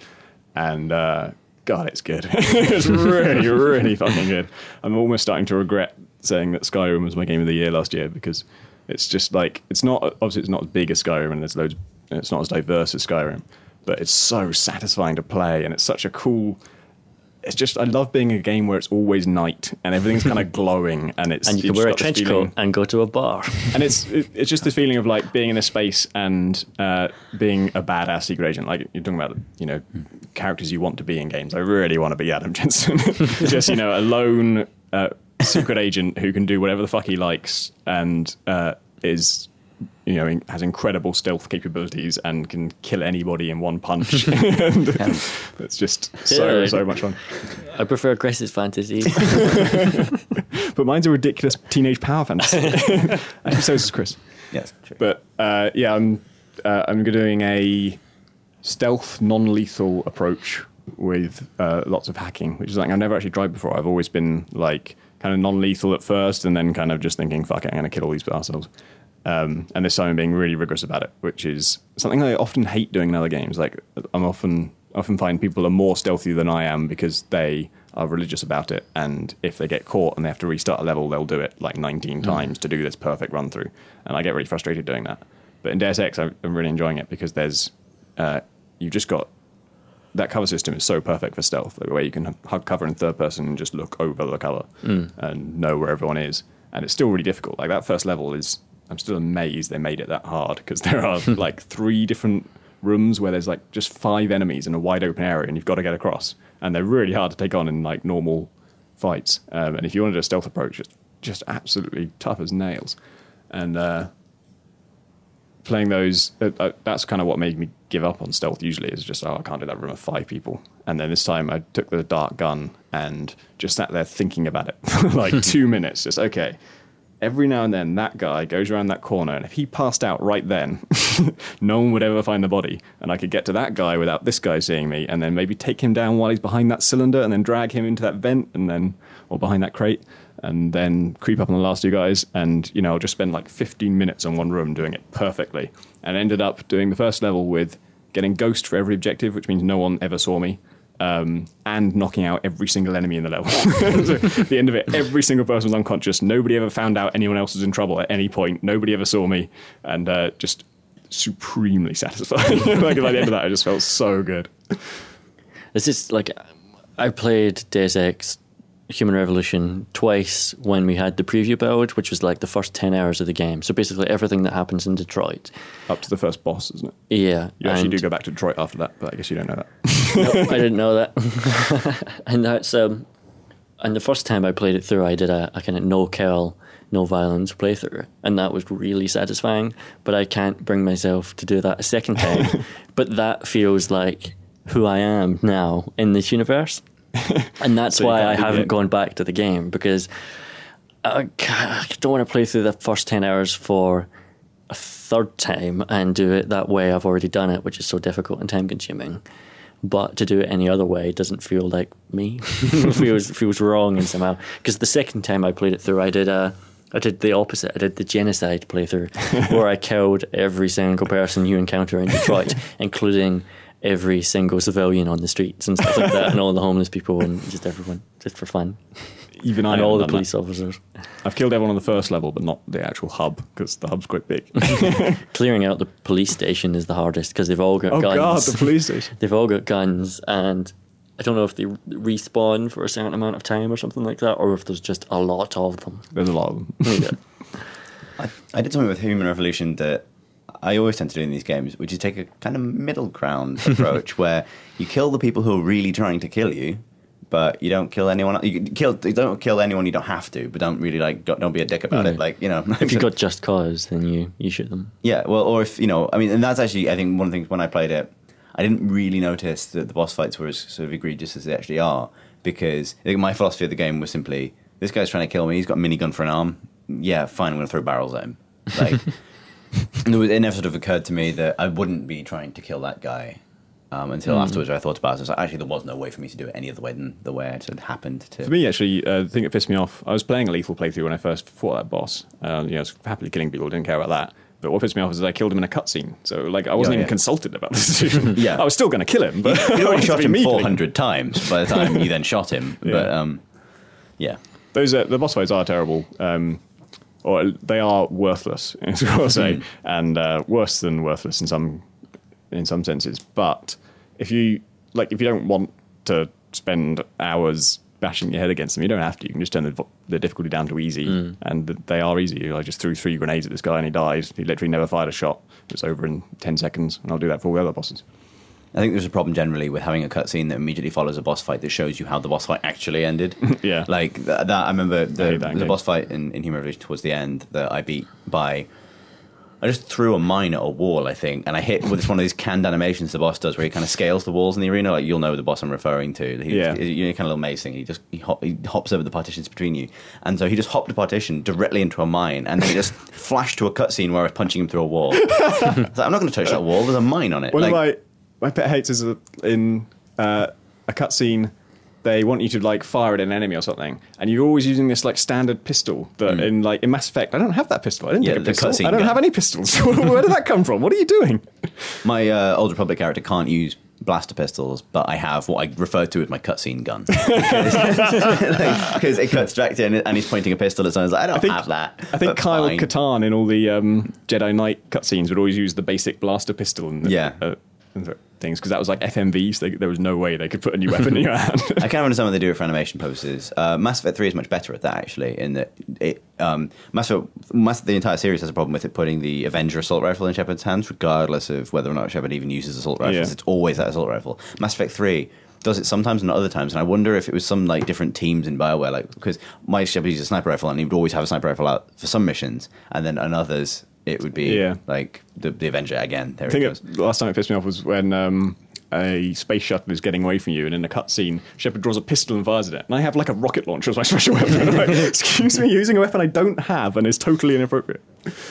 S3: And uh, God, it's good. it's really, really fucking good. I'm almost starting to regret saying that Skyrim was my game of the year last year because it's just like it's not obviously it's not as big as Skyrim and there's loads. It's not as diverse as Skyrim, but it's so satisfying to play and it's such a cool it's just I love being a game where it's always night and everything's kind of glowing and it's
S1: And you can wear a trench coat and go to a bar.
S3: and it's it, it's just the feeling of like being in a space and uh, being a badass secret agent. Like you're talking about, you know, characters you want to be in games. I really want to be Adam Jensen, just you know, a lone uh, secret agent who can do whatever the fuck he likes and uh, is you know, has incredible stealth capabilities and can kill anybody in one punch. it's just so
S1: Yeah.
S3: so much fun.
S1: I prefer aggressive fantasy.
S3: But mine's a ridiculous teenage power fantasy. Actually, so is Chris.
S2: Yes, true.
S3: But uh, yeah, I'm uh, I'm doing a stealth, non-lethal approach with uh, lots of hacking, which is like I've never actually tried before. I've always been like kind of non-lethal at first, and then kind of just thinking, "Fuck it, I'm going to kill all these assholes." Um, and this time I'm being really rigorous about it, which is something I often hate doing in other games. Like I'm often often find people are more stealthy than I am because they are religious about it, and if they get caught and they have to restart a level, they'll do it like 19 times to do this perfect run through, and I get really frustrated doing that. But in Deus Ex, I'm I'm really enjoying it because there's uh, you've just got that cover system is so perfect for stealth, the way you can hug cover in third person and just look over the cover and know where everyone is. And it's still really difficult. Like that first level is, I'm still amazed they made it that hard because there are like three different rooms where there's like just five enemies in a wide open area and you've got to get across. And they're really hard to take on in like normal fights. Um, and if you want to do a stealth approach, it's just absolutely tough as nails. And uh, playing those, uh, uh, that's kind of what made me give up on stealth. Usually, is just oh, I can't do that room of five people. And then this time, I took the dark gun and just sat there thinking about it for like two minutes. Just okay. Every now and then, that guy goes around that corner, and if he passed out right then, no one would ever find the body. And I could get to that guy without this guy seeing me, and then maybe take him down while he's behind that cylinder, and then drag him into that vent, and then or behind that crate, and then creep up on the last two guys, and you know, I'll just spend like 15 minutes on one room doing it perfectly, and ended up doing the first level with getting ghost for every objective, which means no one ever saw me. Um, and knocking out every single enemy in the level. so at the end of it, every single person was unconscious. Nobody ever found out anyone else was in trouble at any point. Nobody ever saw me, and uh, just supremely satisfying. like by the end of that, I just felt so good.
S1: It's just like I played Deus Ex Human Revolution twice when we had the preview build, which was like the first 10 hours of the game. So basically everything that happens in Detroit.
S3: Up to the first boss, isn't it?
S1: Yeah.
S3: You actually do go back to Detroit after that, but I guess you don't know that.
S1: no, I didn't know that. and that's um, and the first time I played it through, I did a, a kind of no kill, no violence playthrough, and that was really satisfying. But I can't bring myself to do that a second time. but that feels like who I am now in this universe, and that's
S3: So
S1: why I haven't gone back to the game because I, I don't want to play through the first ten hours for a third time and do it that way I've already done it, which is so difficult and time consuming. But to do it any other way doesn't feel like me. it feels feels wrong and somehow because the second time I played it through, I did uh, I did the opposite. I did the genocide playthrough, where I killed every single person you encounter in Detroit, including every single civilian on the streets and stuff like that, and all the homeless people and just everyone, just for fun.
S3: even I
S1: and all the police
S3: that.
S1: officers.
S3: I've killed everyone on the first level, but not the actual hub because the hub's quite big.
S1: Clearing out the police station is the hardest because they've all got
S3: oh
S1: guns.
S3: god, the police station.
S1: they've all got guns, and I don't know if they respawn for a certain amount of time or something like that, or if there's just a lot of them.
S3: There's a lot of them.
S1: Yeah.
S2: I, I did something with Human Revolution that I always tend to do in these games, which is take a kind of middle ground approach where you kill the people who are really trying to kill you, but you don't kill anyone. You kill. You don't kill anyone you don't have to, but don't really like. Don't, be a dick about it.
S1: Mm.
S2: Like you know.
S1: if you've got just cause, then you you shoot them.
S2: Yeah, well, or if you know, I mean, and that's actually, I think, one of the things when I played it, I didn't really notice that the boss fights were as sort of egregious as they actually are, because I think my philosophy of the game was simply, this guy's trying to kill me. He's got a minigun for an arm. Yeah, fine. I'm going to throw barrels at him. Like, it, never sort of occurred to me that I wouldn't be trying to kill that guy. Um, until afterwards, I thought about it. I was like, actually, there was no way for me to do it any other way than the way it had happened to.
S3: For me, actually, uh, the thing that pissed me off, I was playing a lethal playthrough when I first fought that boss. Uh, you know, I was happily killing people, didn't care about that. But what pissed me off is that I killed him in a cutscene. So, like, I wasn't
S2: Yeah,
S3: even consulted about this decision.
S2: Yeah.
S3: I was still going to kill him, but
S2: you
S3: I
S2: already shot him 400 times by the time you then shot him. But,
S3: Yeah.
S2: um, yeah.
S3: Those are, the boss fights are terrible, um, or they are worthless, is what I'll say, and uh, worse than worthless in some in some senses. But if you like, if you don't want to spend hours bashing your head against them, you don't have to. You can just turn the, the difficulty down to easy, and they are easy. I just threw three grenades at this guy and he died. He literally never fired a shot. It was over in ten seconds, and I'll do that for all the other bosses.
S2: I think there's a problem generally with having a cutscene that immediately follows a boss fight that shows you how the boss fight actually ended.
S3: Yeah.
S2: like th- that. I remember the,
S3: hate that
S2: the boss fight in, in Human Revolution towards the end that I beat by. I just threw a mine at a wall, I think, and I hit with one of these canned animations the boss does, where he kind of scales the walls in the arena. Like you'll know the boss I'm referring to. He,
S3: Yeah.
S2: you know, kind of little maze thing. He just he, hop, he hops over the partitions between you, and so he just hopped a partition directly into a mine, and then he just flashed to a cutscene where I was punching him through a wall. I was like, I'm not going to touch that wall. There's a mine on it.
S3: One
S2: Like-
S3: my pet hates is in uh, a cutscene. They want you to like fire at an enemy or something, and you're always using this like standard pistol. That in like in Mass Effect, I don't have that pistol. I didn't
S2: Yeah,
S3: take a pistol. I don't
S2: gun.
S3: have any pistols. Where did that come from? What are you doing?
S2: My uh, Old Republic character can't use blaster pistols, but I have what I refer to as my cutscene gun because it cuts direct in and he's pointing a pistol at someone. Like, I don't
S3: think-
S2: have that.
S3: I think Kyle
S2: fine.
S3: Katarn in all the um, Jedi Knight cutscenes would always use the basic blaster pistol and
S2: Yeah.
S3: uh, things because that was like FMV, so there was no way they could put a new weapon in your hand.
S2: I can't understand what they do it for animation purposes. Uh, Mass Effect 3 is much better at that, actually, in that it, um, Mass Effect, Mass, the entire series has a problem with it putting the Avenger assault rifle in Shepard's hands, regardless of whether or not Shepard even uses assault rifles.
S3: Yeah.
S2: It's always that assault rifle. Mass Effect 3 does it sometimes and not other times, and I wonder if it was some like different teams in Bioware, like because my Shepard uses a sniper rifle and he would always have a sniper rifle out for some missions, and then on others it would be
S3: Yeah.
S2: like the, the Avenger again. There
S3: I
S2: it
S3: think
S2: goes.
S3: it, the last time it pissed me off was when um, a space shuttle is getting away from you, and in a cutscene, Shepard draws a pistol and fires at it, and I have like a rocket launcher as my special weapon. I'm like, Excuse me, using a weapon I don't have and is totally inappropriate.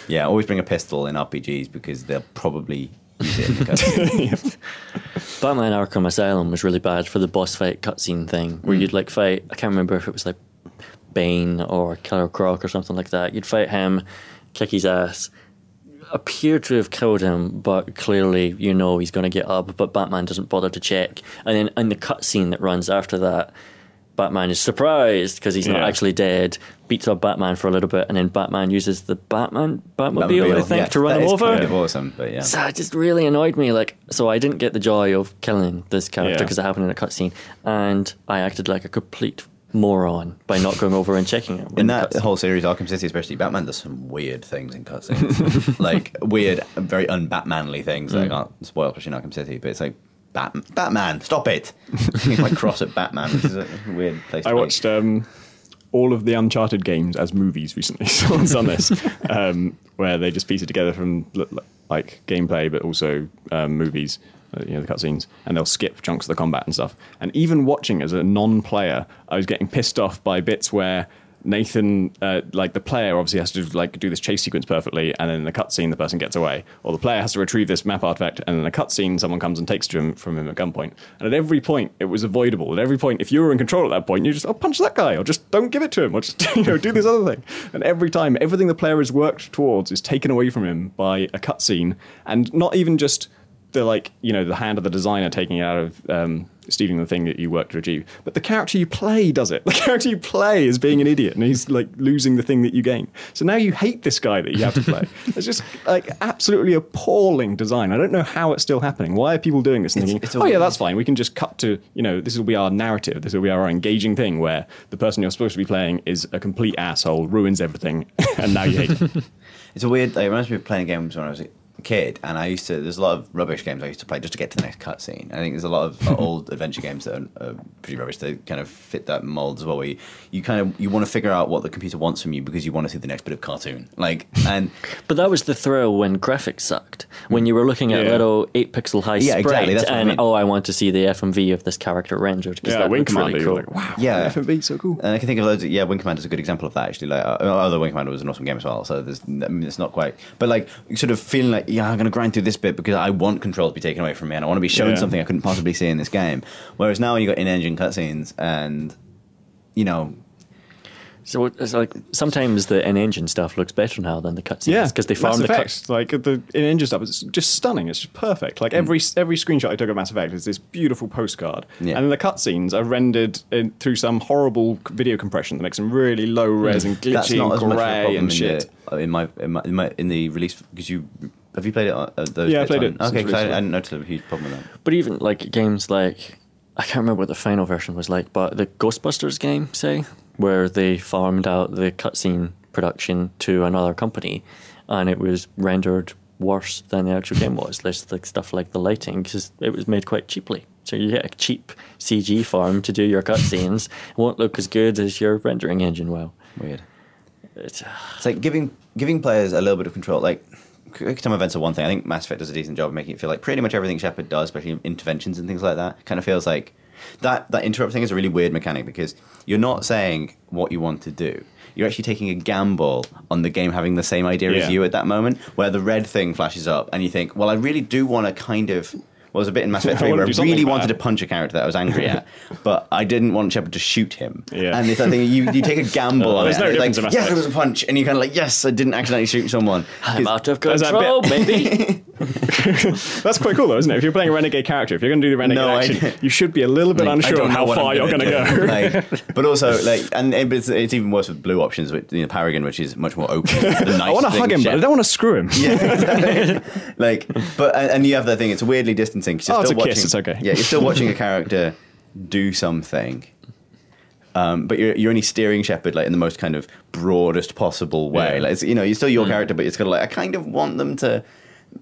S2: Yeah, always bring a pistol in RPGs because they'll probably use it in the cutscene.
S1: Batman Arkham Asylum was really bad for the boss fight cutscene thing, where you'd like fight. I can't remember if it was like Bane or Killer Croc or something like that. You'd fight him, kick his ass, appear to have killed him, but clearly you know he's going to get up. But Batman doesn't bother to check, and then in the cutscene that runs after that. Batman is surprised because he's not
S3: Yeah.
S1: actually dead. Beats up Batman for a little bit, and then Batman uses the Batman Batmobile, I think,
S2: yeah,
S1: to run him over.
S2: Kind of awesome, but yeah.
S1: So it just really annoyed me. Like, so I didn't get the joy of killing this character
S3: Yeah.
S1: because it happened in a cutscene, and I acted like a complete moron by not going over and checking it.
S2: In that whole series, Arkham City especially, Batman does some weird things in cutscenes, like weird, very un-Batmanly things. That I can't spoil, especially in Arkham City. But it's like, Bat- Batman, stop it! He's like cross at Batman, which is a weird place.
S3: I
S2: to be.
S3: watched um, all of the Uncharted games as movies recently. Someone's done this, um, where they just piece it together from l- l- like gameplay, but also um, movies. Uh, you know the cutscenes, and they'll skip chunks of the combat and stuff. And even watching as a non-player, I was getting pissed off by bits where Nathan, uh, like the player, obviously has to like do this chase sequence perfectly, and then in the cutscene the person gets away, or the player has to retrieve this map artifact, and in the cutscene someone comes and takes from, from him at gunpoint. And at every point it was avoidable. At every point, if you were in control at that point, you just oh punch that guy, or just don't give it to him, or just you know do this other thing. And every time, everything the player has worked towards is taken away from him by a cutscene, and not even just the like you know the hand of the designer taking it out of um, stealing the thing that you worked to achieve. But the character you play does it. The character you play is being an idiot, and he's like losing the thing that you gain. So now you hate this guy that you have to play. it's just like absolutely appalling design. I don't know how it's still happening. Why are people doing this and
S2: It's-
S3: thinking,
S2: it's
S3: oh yeah, that's fine. We can just cut to you know this will be our narrative. This will be our engaging thing where the person you're supposed to be playing is a complete asshole, ruins everything, and now you hate him.
S2: It's a weird. It reminds me of playing games when I was kid, and I used to. There's a lot of rubbish games I used to play just to get to the next cutscene. I think there's a lot of old adventure games that are uh, pretty rubbish. They kind of fit that mold as well. Where you, you kind of you want to figure out what the computer wants from you because you want to see the next bit of cartoon. Like and
S1: But that was the thrill when graphics sucked. When you were looking at
S3: Yeah.
S1: little eight pixel high
S2: Yeah,
S1: sprite,
S2: exactly, that's what I
S1: and
S2: mean.
S1: oh, I want to see the FMV of this character rendered because
S3: yeah,
S1: that
S3: Wing
S1: looks
S3: Commander.
S1: really
S3: you're
S1: cool.
S3: like, wow,
S2: Yeah.
S3: FMV so cool.
S2: And I can think of loads. Of, yeah, Wing Commander is a good example of that. Actually, like, uh, although Wing Commander was an awesome game as well, so there's, I mean, it's not quite. But like, sort of feeling like, yeah, I'm going to grind through this bit because I want control to be taken away from me, and I want to be shown
S3: Yeah.
S2: something I couldn't possibly see in this game. Whereas now you've got in-engine cutscenes, and you know,
S1: So it's like sometimes the in-engine stuff looks better now than the cutscenes
S3: Yeah,
S1: because they
S3: Mass
S1: farm the
S3: Effect,
S1: cuts.
S3: like the in engine stuff is just stunning. It's just perfect. Like every every screenshot I took of Mass Effect is this beautiful postcard,
S2: Yeah.
S3: and then the cutscenes are rendered in, through some horrible video compression that makes them really low res mm. and
S2: that's
S3: glitchy
S2: not as
S3: and
S2: much of a
S3: grey
S2: problem
S3: and
S2: in,
S3: shit.
S2: The, in, my, in my in my in the release because you have you played it? On, uh, those
S3: Yeah, I
S2: bits
S3: played
S2: on-
S3: it since
S2: Okay, 'cause I,
S3: release.
S2: I didn't notice a huge problem with that.
S1: But even like games like I can't remember what the final version was like, but the Ghostbusters game, say, where they farmed out the cutscene production to another company, and it was rendered worse than the actual game was. There's like stuff like the lighting because it was made quite cheaply. So you get a cheap CG farm to do your cutscenes. It won't look as good as your rendering engine will.
S2: Weird.
S1: It's,
S2: It's like giving giving players a little bit of control. Like quick time events are one thing. I think Mass Effect does a decent job of making it feel like pretty much everything Shepard does, especially interventions and things like that, kind of feels like that that interrupt thing is a really weird mechanic because you're not saying what you want to do. You're actually taking a gamble on the game having the same idea
S3: Yeah.
S2: as you at that moment, where the red thing flashes up, and you think, "Well, I really do want to kind of." Well, there's a bit in Mass Effect
S3: I
S2: 3
S3: wanna
S2: where I really
S3: bad.
S2: wanted to punch a character that I was angry at, but I didn't want Shepard to shoot him.
S3: Yeah.
S2: And it's that thing you, you take a gamble
S3: oh,
S2: on
S3: there's
S2: it.
S3: no
S2: and it's
S3: difference in
S2: like,
S3: Mass
S2: yes, it was a punch, and you're kind of like, yes, I didn't accidentally shoot someone.
S1: I'm
S2: 'Cause-
S1: out of
S3: There's that
S1: control,
S3: bit-
S1: baby.
S3: That's quite cool, though, isn't it? If you're playing a renegade character, if you're going to do the renegade
S2: No,
S3: action, you should be a little bit
S2: Like,
S3: unsure
S2: don't
S3: of how
S2: what I'm
S3: far you're going to go.
S2: Like, but also, like, and, and it's, it's even worse with blue options with you know, Paragon, which is much more open. Nice
S3: I want to hug him, but I don't want to screw him.
S2: Yeah, exactly. like, but and, and you have that thing. It's weirdly 'cause you're
S3: Oh, it's
S2: still
S3: a
S2: watching,
S3: kiss, it's okay.
S2: Yeah, you're still watching a character do something, um, but you're you're only steering Shepard like in the most kind of broadest possible way.
S3: Yeah.
S2: Like, it's, you know, you're still your character, but it's kind of like I kind of want them to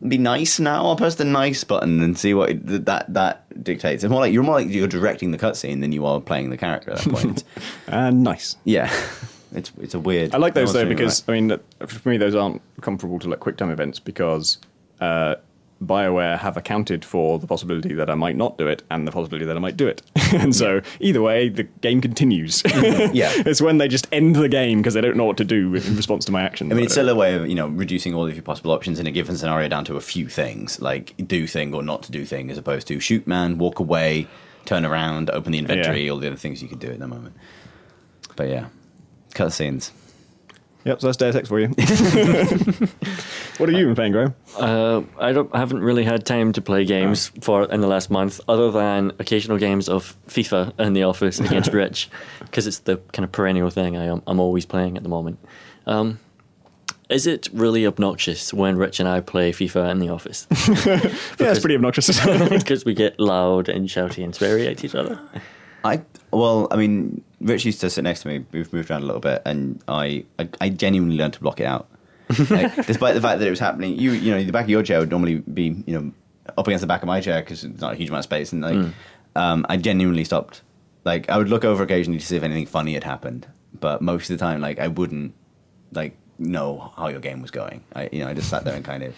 S2: be nice now. I'll press the nice button and see what it, that that dictates. It's more like you're more like you're directing the cutscene than you are playing the character at that point.
S3: And nice.
S2: yeah, it's it's a weird.
S3: I like those though because
S2: act.
S3: I mean, for me, those aren't comparable to like QuickTime events because uh, Bioware have accounted for the possibility that I might not do it and the possibility that I might do it, and so either way, the game continues.
S2: Yeah.
S3: it's when they just end the game because they don't know what to do in response to my action.
S2: I mean, it's uh, still a way of you know reducing all of your possible options in a given scenario down to a few things, like do thing or not to do thing, as opposed to shoot man, walk away, turn around, open the inventory,
S3: Yeah.
S2: all the other things you could do at the moment. But yeah, cutscenes.
S3: Yep, so that's Deus Ex for you. what have you been playing, Graham?
S1: Uh, I don't. I haven't really had time to play games for in the last month, other than occasional games of FIFA in the office against Rich, because it's the kind of perennial thing I am, I'm always playing at the moment. Um, is it really obnoxious when Rich and I play FIFA in the office?
S3: Yeah, it's pretty obnoxious.
S1: Because we get loud and shouty and sweary at each other.
S2: I well, I mean, Rich used to sit next to me. We've moved around a little bit, and I I, I genuinely learned to block it out. Like, despite the fact that it was happening, you you know, the back of your chair would normally be you know up against the back of my chair because it's not a huge amount of space, and like um, I genuinely stopped. Like I would look over occasionally to see if anything funny had happened, but most of the time, like I wouldn't like know how your game was going. I you know I just sat there and kind of.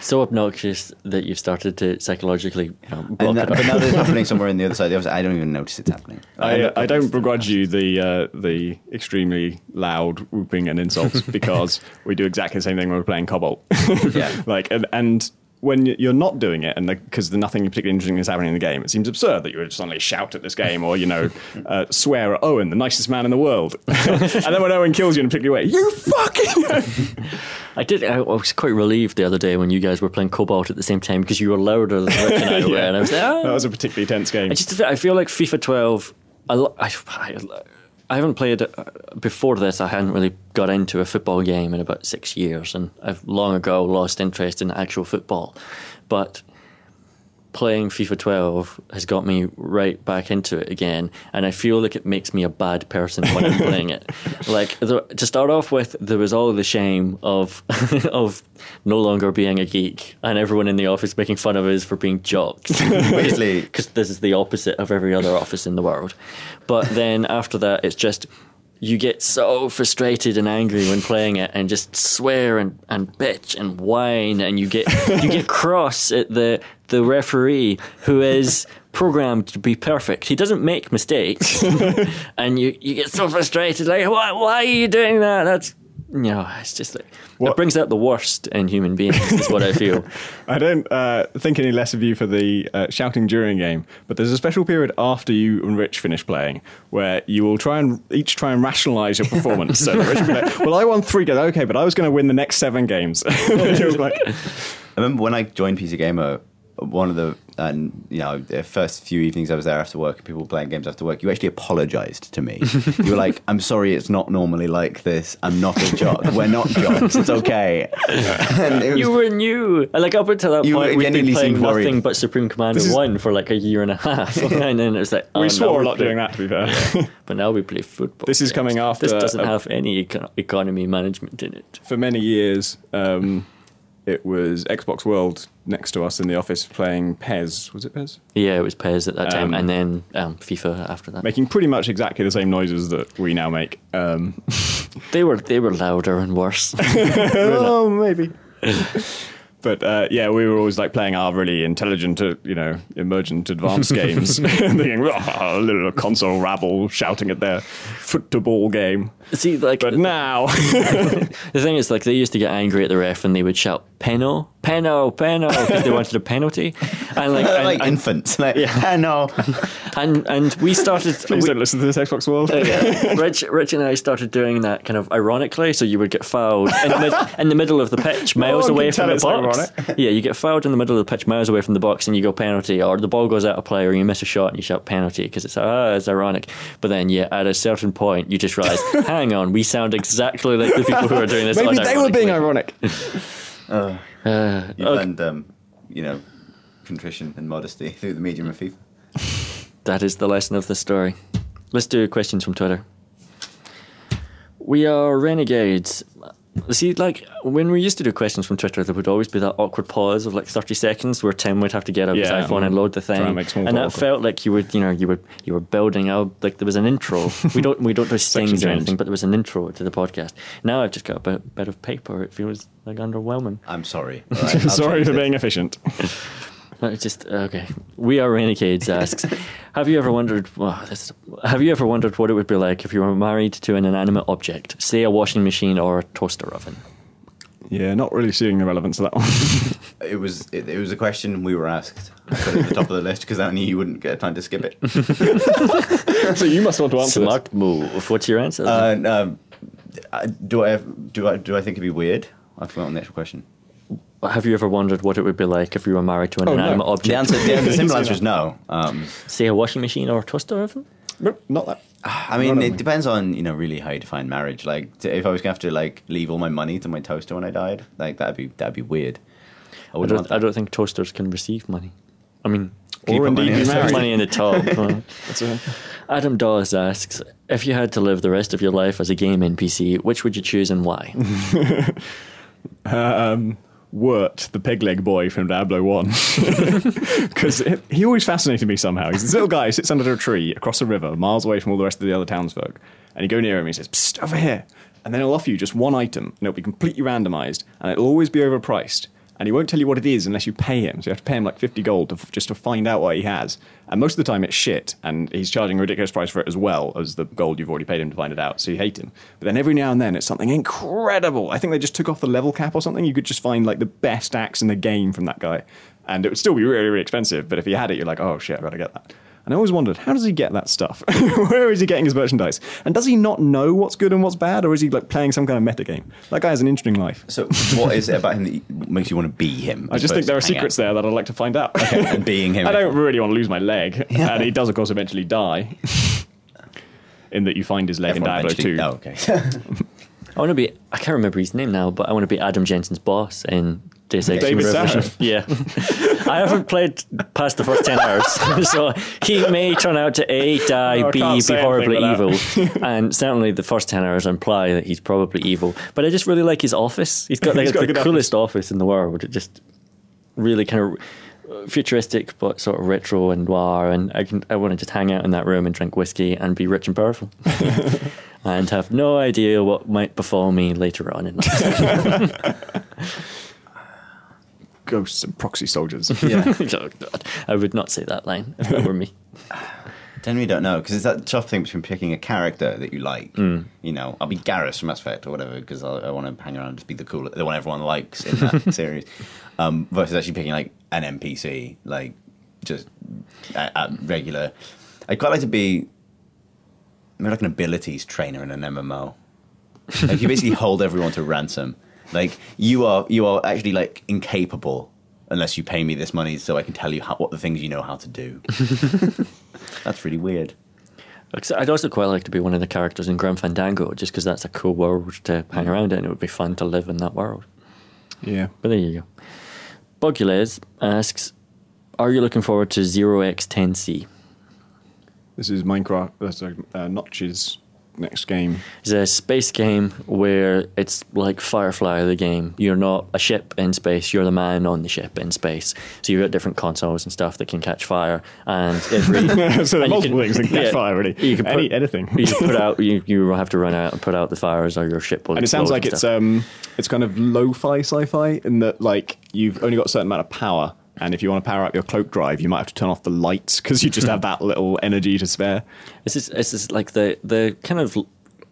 S1: So obnoxious that you've started to psychologically you know, block
S2: And that,
S1: it
S2: but now that it's happening somewhere in the other side of the office, I don't even notice it's happening.
S3: I,
S2: end
S3: uh, I don't begrudge you the uh, the extremely loud whooping and insults because we do exactly the same thing when we're playing Cobalt.
S2: Yeah.
S3: like and, and when you're not doing it, and because nothing particularly interesting is happening in the game, it seems absurd that you would suddenly shout at this game or you know uh, swear at Owen, the nicest man in the world, and then when Owen kills you in a particular way, you fucking.
S1: I did. I was quite relieved the other day when you guys were playing Cobalt at the same time because you were louder than and I were, and I was like, "Ah."
S3: that was a particularly tense game.
S1: I just I feel like FIFA 12. I, I, I, I haven't played uh, before this. I hadn't really got into a football game in about six years, and I've long ago lost interest in actual football. But playing FIFA 12 has got me right back into it again, and I feel like it makes me a bad person when I'm playing it. Like to start off with, there was all the shame of of no longer being a geek, and everyone in the office making fun of us for being jocks
S2: Basically,
S1: because this is the opposite of every other office in the world. But then after that, it's just you get so frustrated and angry when playing it, and just swear and, and bitch and whine, and you get you get cross at the the referee who is programmed to be perfect. He doesn't make mistakes, and you you get so frustrated. Like, why why are you doing that? That's you know, it's just like
S3: What-
S1: it brings out the worst in human beings. Is what I feel.
S3: I don't uh, think any less of you for the uh, shouting during game, but there's a special period after you and Rich finish playing where you will try and each try and rationalise your performance. so Rich will be like, "Well, I won three games, okay, but I was going to win the next seven games." You're like,
S2: I remember when I joined PC Gamer, one of the and you know the first few evenings I was there after work, people were playing games after work. You actually apologised to me. you were like, "I'm sorry, it's not normally like this. I'm not a jock. We're not jocks. It's okay." and it was,
S1: You were new. Like up until that
S2: You
S1: point, we'd been playing
S2: seemed worried.
S1: nothing but Supreme Commander
S3: This is-
S1: One for like a year and a half, and then it was like oh,
S3: we
S1: now
S3: swore
S1: we're
S3: a lot
S1: playing-
S3: doing that, to be fair.
S1: But now we play football.
S3: This is coming after
S1: This doesn't
S3: a-
S1: have any econ- economy management in it.
S3: For many years, um, it was Xbox World next to us in the office playing Pez. Was it Pez?
S1: Yeah, it was Pez at that time,
S3: Um,
S1: and then um, FIFA after that.
S3: Making pretty much exactly the same noises that we now make. Um,
S1: They were they were louder and worse.
S3: oh, maybe. But uh, yeah, we were always like playing our really intelligent, uh, you know, emergent, advanced games, and thinking, "Oh, a little console rabble shouting at their football game.
S1: See, like
S3: But now,
S1: the thing is, like they used to get angry at the ref and they would shout "Peno, Peno, Peno" because they wanted a penalty, and like
S2: They're
S1: and,
S2: like
S1: and,
S2: infants. Like, yeah, no.
S1: and and we started.
S3: please
S1: we-
S3: don't listen to this Xbox World.
S1: yeah. Rich, Rich and I started doing that kind of ironically, so you would get fouled in the, mid, in the middle of the pitch, miles
S3: one
S1: away from the
S3: it's
S1: box.
S3: ironic.
S1: Yeah, you get fouled in the middle of the pitch, miles away from the box, and you go penalty, or the ball goes out of play, or you miss a shot and you shout penalty because it's ah, it's ironic. But then, yeah, at a certain point, you just realize, hang on, we sound exactly like the people who are doing this.
S3: Maybe they were being
S1: unironically.
S3: ironic.
S1: Uh,
S2: You
S1: okay.
S2: learned, um, you know, contrition and modesty through the medium of FIFA.
S1: That is the lesson of the story. Let's do questions from Twitter. We are renegades. See, like when we used to do questions from Twitter, there would always be that awkward pause of like thirty seconds where Tim would have to get out his
S3: Yeah,
S1: iPhone and load the thing,
S3: and make small
S1: and that
S3: awkward.
S1: felt like you would, you know, you were you were building out like there was an intro. we don't we don't do stings or anything, but there was an intro to the podcast. Now I've just got a bit, bit of paper. It feels like underwhelming.
S2: I'm sorry. All right, I'll
S3: Sorry for
S2: it.
S3: being efficient.
S1: No, it's just okay. We are renegades. Asks, have you ever wondered? Well, this, have you ever wondered what it would be like if you were married to an inanimate object, say a washing machine or a toaster oven?
S3: Yeah, not really seeing the relevance of that one.
S2: It was it, it was a question we were asked. I put it at the top of the list because I knew you wouldn't get time to skip it.
S3: so you must want to answer this.
S1: Smart move. What's your answer?
S2: Uh, um, uh, do I have, do I do I think it'd be weird? I forgot the actual question.
S1: Have you ever wondered what it would be like if you were married to an
S3: Oh, no.
S1: inanimate object?
S2: The answer, the, the simple answer is no. Um,
S1: Say a washing machine or a toaster oven?
S3: Nope, Not that.
S2: I mean,
S3: None
S2: it
S3: them.
S2: depends on you know really how you define marriage. Like, to, if I was gonna have to like leave all my money to my toaster when I died, like that'd be that'd be weird. I
S1: I don't, I don't think toasters can receive money. I mean,
S2: Can
S3: Or
S2: put money
S3: indeed
S2: in
S3: be
S2: a
S3: married.
S1: money in the top.
S3: That's a,
S1: Adam Dawes asks, if you had to live the rest of your life as a game NPC, which would you choose and why?
S3: um, Wirt, the peg leg boy from Diablo 1. Because he always fascinated me somehow. He's this little guy who sits under a tree across a river, miles away from all the rest of the other townsfolk. And you go near him and he says, Psst, over here. And then he'll offer you just one item, and it'll be completely randomized, and it'll always be overpriced. And he won't tell you what it is unless you pay him. So you have to pay him like 50 gold to, f- just to find out what he has. And most of the time it's shit, and he's charging a ridiculous price for it as well as the gold you've already paid him to find it out, so you hate him. But then every now and then it's something incredible. I think they just took off the level cap or something. You could just find like the best axe in the game from that guy. And it would still be really, really expensive, but if he had it, you're like, oh shit, I've got to get that. And I always wondered, how does he get that stuff? Where is he getting his merchandise? And does he not know what's good and what's bad, or is he like playing some kind of metagame? That guy has an interesting life.
S2: So, what is it about him that makes you want to be him?
S3: I
S2: as
S3: just think there are secrets
S2: out?
S3: there that I'd like to find out.
S2: and being him.
S3: I don't really want to lose my leg, and he does, of course, eventually die. In that you find his leg
S2: Everyone
S3: in Diablo 2.
S2: Oh, okay.
S1: I want to be. I can't remember his name now, but I want to be Adam Jensen's boss in Deus Ex
S3: David
S1: Human Revolution.
S3: Sarif.
S1: Yeah, I haven't played past the first ten hours, so he may turn out to a die,
S3: I
S1: b be horribly evil, and certainly the first ten hours imply that he's probably evil. But I just really like his office. He's got like
S3: He's got
S1: the coolest office. in the world. It just really kind of futuristic, but sort of retro and noir. And I can I want to just hang out in that room and drink whiskey and be rich and powerful. and have no idea what might befall me later on in life.
S3: Ghosts and proxy soldiers.
S2: yeah.
S1: Oh, I would not say that line if that were me.
S2: Generally don't know because it's that tough thing between picking a character that you like.
S3: Mm.
S2: You know, I'll be Garrus from Mass Effect or whatever because I, I want to hang around and just be the cool, the one everyone likes in that series. Um, versus actually picking like an NPC, like just at, at regular. I'd quite like to be maybe like an abilities trainer in an MMO. Like you basically hold everyone to ransom. Like you are, you are actually like incapable unless you pay me this money so I can tell you how, what the things you know how to do. That's really weird.
S1: I'd also quite like to be one of the characters in Grim Fandango, just because that's a cool world to hang around in. It would be fun to live in that world.
S3: yeah.
S1: But there you go. Bugulez asks, "Are you looking forward to 0x10c?
S3: This is Minecraft. That's uh, uh, Notch's next game.
S1: It's a space game where it's like Firefly, the game. You're not a ship in space; you're the man on the ship in space. So you've got different consoles and stuff that can catch fire, and every
S3: so there
S1: and you
S3: multiple
S1: can-
S3: things that catch
S1: yeah,
S3: fire, really.
S1: You can put,
S3: Any, anything.
S1: you can put out. You, you have to run out and put out the fires, or your ship will.
S3: and it sounds like it's um it's kind of lo-fi sci-fi in that like you've only got a certain amount of power and if you want to power up your cloak drive you might have to turn off the lights because you just have that little energy to spare
S1: This is this is like the the kind of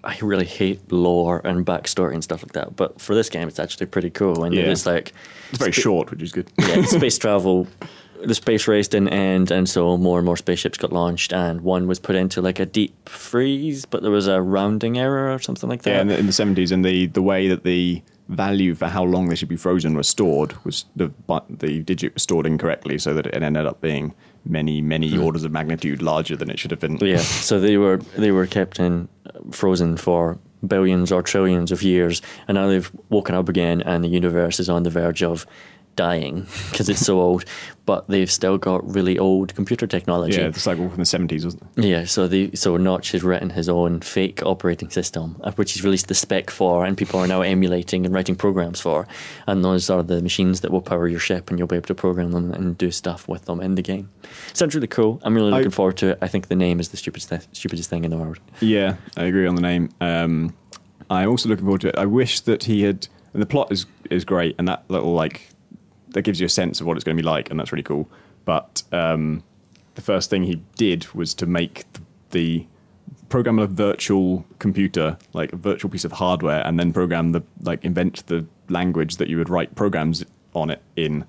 S1: I really hate lore and backstory and stuff like that, but for this game, it's actually pretty cool. And
S3: Yeah.
S1: it's like
S3: it's very short which is good
S1: Yeah, space travel. The space race didn't end, and so more and more spaceships got launched, and one was put into like a deep freeze, but there was a rounding error or something like that.
S3: yeah in the, in the 70s and the the way that the value for how long they should be frozen was stored was the but the digit was stored incorrectly so that it ended up being many many hmm. orders of magnitude larger than it should have been
S1: Yeah, so they were they were kept in frozen for billions or trillions of years, and now they've woken up again, and the universe is on the verge of dying because it's so old. But they've still got really old computer technology.
S3: yeah it's like from the 70s wasn't it
S1: Yeah, so the so Notch has written his own fake operating system, uh, which he's released the spec for, and people are now emulating and writing programs for. And those are the machines that will power your ship, and you'll be able to program them and do stuff with them in the game. Sounds really cool. I'm really
S3: I-
S1: looking forward to it. I think the name is the stupidest th- stupidest thing in the world.
S3: Yeah, I agree on the name. Um, I'm also looking forward to it. I wish that he had. And the plot is is great, and that little like that gives you a sense of what it's going to be like, and that's really cool. But um, the first thing he did was to make the, the program a virtual computer, like a virtual piece of hardware, and then program the like invent the language that you would write programs on it in.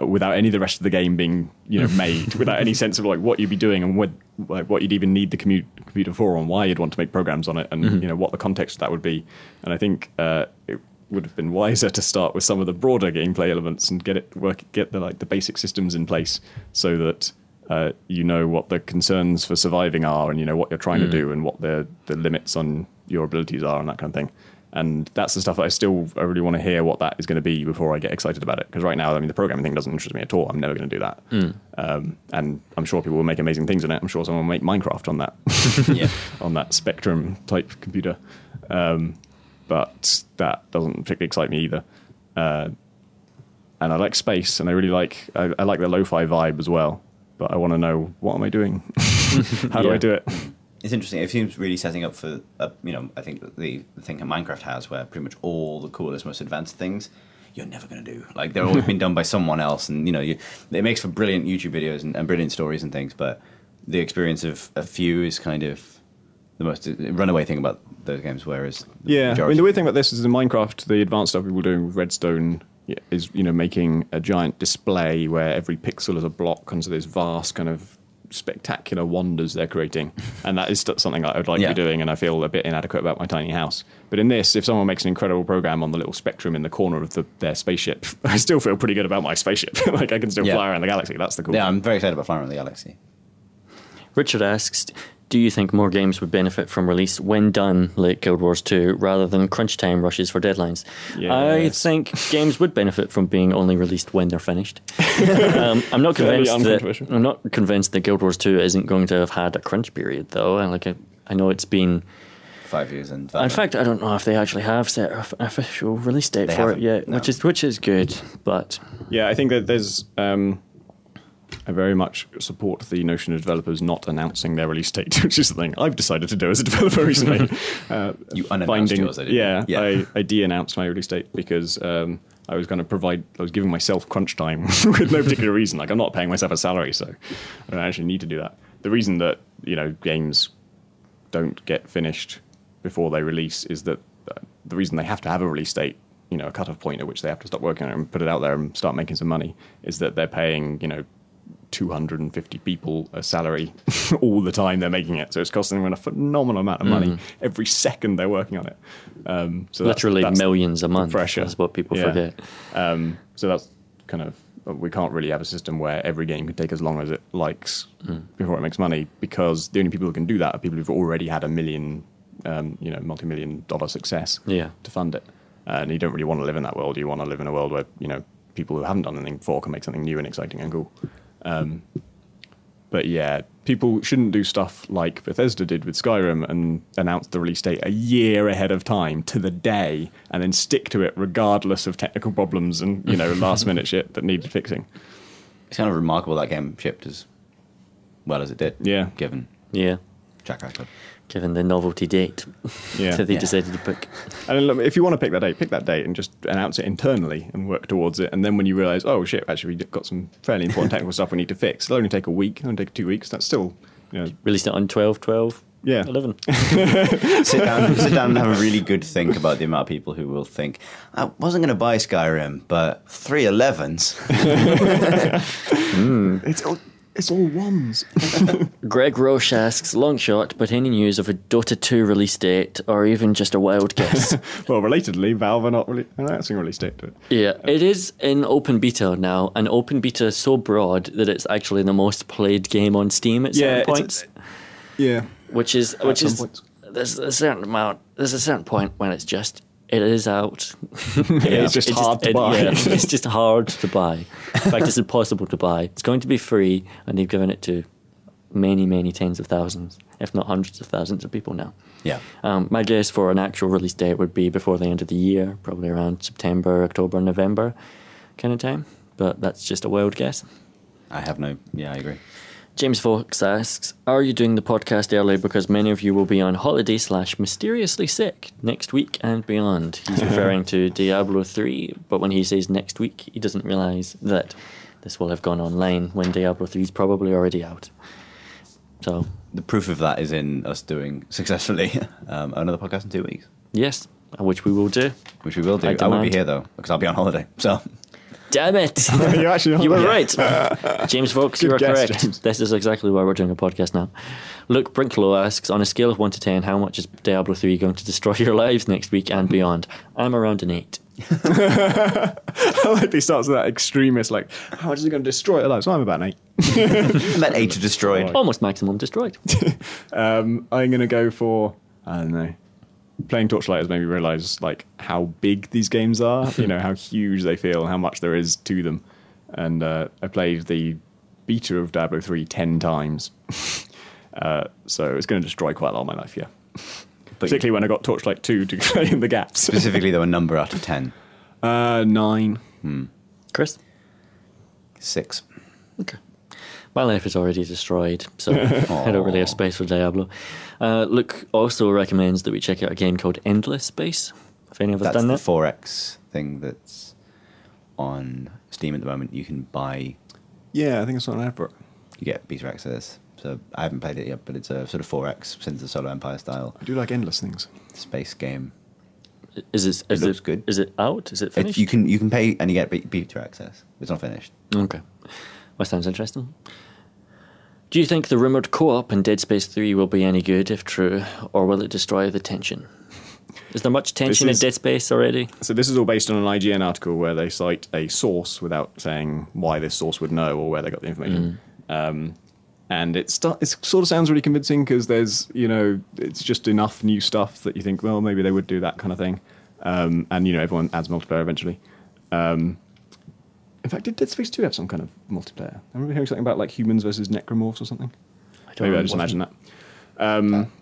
S3: uh, Without any of the rest of the game being, you know, made, without any sense of like what you'd be doing and what, like what you'd even need the commu- computer for, and why you'd want to make programs on it, and you know what the context of that would be. And I think uh, it would have been wiser to start with some of the broader gameplay elements and get it work, get the like the basic systems in place, so that uh, you know what the concerns for surviving are, and you know what you're trying to do, and what the the limits on your abilities are, and that kind of thing. And that's the stuff that I still I really want to hear what that is going to be before I get excited about it. Because right now, I mean, the programming thing doesn't interest me at all. I'm never going to do that. Um, and I'm sure people will make amazing things in it. I'm sure someone will make Minecraft on that
S2: Yeah.
S3: on that Spectrum type computer. Um, but that doesn't particularly excite me either. Uh, and I like space, and I really like I, I like the lo-fi vibe as well. But I want to know what am I doing? How do
S1: Yeah.
S3: I do it?
S2: It's interesting. It seems really setting up for, uh, you know, I think the, the thing that Minecraft has, where pretty much all the coolest, most advanced things you're never going to do. Like they're always been done by someone else, and you know, you, it makes for brilliant YouTube videos and, and brilliant stories and things. But the experience of a few is kind of the most runaway thing about those games. Whereas the
S3: Yeah, I mean the weird thing about this is in Minecraft, the advanced stuff people are doing with Redstone is you know making a giant display where every pixel is a block, and so there's vast kind of spectacular wonders they're creating, and that is something I would like
S2: Yeah.
S3: to be doing, and I feel a bit inadequate about my tiny house. But in this, if someone makes an incredible program on the little spectrum in the corner of the, their spaceship, I still feel pretty good about my spaceship. like I can still
S2: Yeah.
S3: fly around the galaxy. That's the cool.
S2: yeah,
S3: thing.
S2: I'm very excited about Flying Around the Galaxy.
S1: Richard asks, do you think more games would benefit from release when done like Guild Wars 2 rather than crunch time rushes for deadlines? I think games would benefit from being only released when they're finished. um, I'm not convinced that
S3: uncontroversial.
S1: I'm not convinced that Guild Wars 2 isn't going to have had a crunch period though. And like I, I know it's been
S2: Five years and
S1: in fact I don't know if they actually have set an official release date
S2: They
S1: for it
S2: haven't,
S1: yet,
S2: no.
S1: which is which is good, but
S3: Yeah, I think that there's. Um, I very much support the notion of developers not announcing their release date, which is something I've decided to do as a developer recently. uh,
S2: You unannounced yours, didn't
S3: yeah,
S2: Yeah.
S3: I, I de-announced my release date because um, I was going to provide. I was giving myself crunch time with no particular reason. Like I'm not paying myself a salary, so I don't actually need to do that. The reason that you know games don't get finished before they release is that uh, the reason they have to have a release date, you know, a cutoff point at which they have to stop working on it and put it out there and start making some money, is that they're paying, you know, 250 people a salary all the time they're making it. So it's costing them a phenomenal amount of money every second they're working on it. Um, so
S1: literally
S3: that's
S1: millions a month.
S3: pressure.
S1: That's what people
S3: Yeah.
S1: forget.
S3: Um, so that's kind of we can't really have a system where every game can take as long as it likes before it makes money because the only people who can do that are people who've already had a million, um, you know, multi-million dollar success
S1: Yeah.
S3: to fund it. and you don't really want to live in that world. You want to live in a world where you know people who haven't done anything before can make something new and exciting and cool. Um, but yeah, people shouldn't do stuff like Bethesda did with Skyrim and announce the release date a year ahead of time to the day, and then stick to it regardless of technical problems and you know last minute shit that needed fixing.
S2: It's kind of remarkable that game shipped as well as it did.
S3: Yeah.
S2: Given
S1: Yeah,
S2: track record.
S1: Given the novelty date
S3: Yeah.
S1: that they
S2: Yeah.
S1: decided to pick.
S3: And if you want to pick that date, pick that date and just announce it internally and work towards it. And then when you realize, oh shit, actually we've got some fairly important technical stuff we need to fix, it'll only take a week, it'll only take two weeks. That's still, you know,
S1: Released it on 12, 12,
S3: Yeah.
S1: 11.
S2: sit down, sit down, and have a really good think about the amount of people who will think I wasn't going to buy Skyrim, but three 11s. Hmm.
S3: it's all it's all ones.
S1: Greg Roche asks, long shot, but any news of a Dota 2 release date or even just a wild guess?
S3: well, relatedly, Valve are not really announcing a release date to it.
S1: yeah, it is in open beta now, and open beta is so broad that it's actually the most played game on Steam at certain
S3: it's a-
S1: points.
S3: Yeah,
S1: which is which is
S3: points.
S1: there's a certain amount there's a certain point when it's just it is out.
S3: it's just hard to
S1: it-
S3: buy.
S1: yeah, it's just hard to buy. In fact, it's impossible to buy. It's going to be free, and they've given it to many, many tens of thousands, if not hundreds of thousands of people now.
S2: Yeah.
S1: Um, my guess for an actual release date would be before the end of the year, probably around September, October, November kind of time. But that's just a wild guess.
S2: I have no. Yeah, I agree.
S1: James Fox asks, "Are you doing the podcast early because many of you will be on holiday slash mysteriously sick next week and beyond?" He's referring to Diablo three, but when he says next week, he doesn't realise that this will have gone online when Diablo three is probably already out. So
S2: The proof of that is in us doing successfully um, another podcast in two weeks,
S1: yes, which we will do.
S2: which we will do.
S1: I
S2: I, won't be here though because I'll be on holiday. So
S1: Damn it!
S3: you actually
S1: You were
S3: Yeah.
S1: right. James Fox, you are
S3: guess,
S1: correct.
S3: James.
S1: This is exactly why we're doing a podcast now. Luke Brinklow asks, on a scale of 1 to 10, how much is Diablo 3 going to destroy your lives next week and beyond? I'm around an 8.
S3: I like he starts with that extremist, like, how much is it going to destroy our lives? Well, I'm about an eight.
S2: I'm at eight destroyed.
S1: Almost maximum destroyed.
S3: Um, I'm going to go for, I don't know. Playing Torchlight has made me realize like how big these games are. you know how huge they feel, how much there is to them. And uh, I played the beta of Diablo three ten times, uh, so it's going to destroy quite a lot of my life. Yeah,
S2: But
S3: particularly when I got Torchlight two to play in the gaps.
S2: specifically, though, a number out of ten.
S3: Uh, nine.
S1: Chris?
S2: Six.
S1: Okay. My life is already destroyed, so I don't really have space for Diablo. Uh, Luke also recommends that we check out a game called Endless Space. Have any of us done that?
S2: That's the four X thing. That's on Steam at the moment. You can buy,
S3: Yeah, I think it's not an ad for
S2: you get beta access. So I haven't played it yet, but it's a sort of 4X Sins the Solar Empire style
S3: I do like endless things.
S2: space game.
S1: Is it? Is
S2: looks
S1: it
S2: good.
S1: Is it out? Is it
S2: It's,
S1: finished?
S2: you can you can pay and you get be- beta access. It's not finished.
S1: Okay. That sounds interesting. Do you think the rumored co-op in Dead Space 3 will be any good if true, or will it destroy the tension? Is there much tension
S3: is-
S1: in Dead Space already?
S3: So this is all based on an IGN article where they cite a source without saying why this source would know or where they got the information. Um, and it, sta- it sort of sounds really convincing because there's, you know, it's just enough new stuff that you think, well, maybe they would do that kind of thing. Um, and, you know, everyone adds multiplayer eventually. Um, in fact, did Dead Space 2 have some kind of multiplayer? I remember hearing something about like humans versus necromorphs or something.
S1: I don't
S3: Maybe I just imagine that. Um,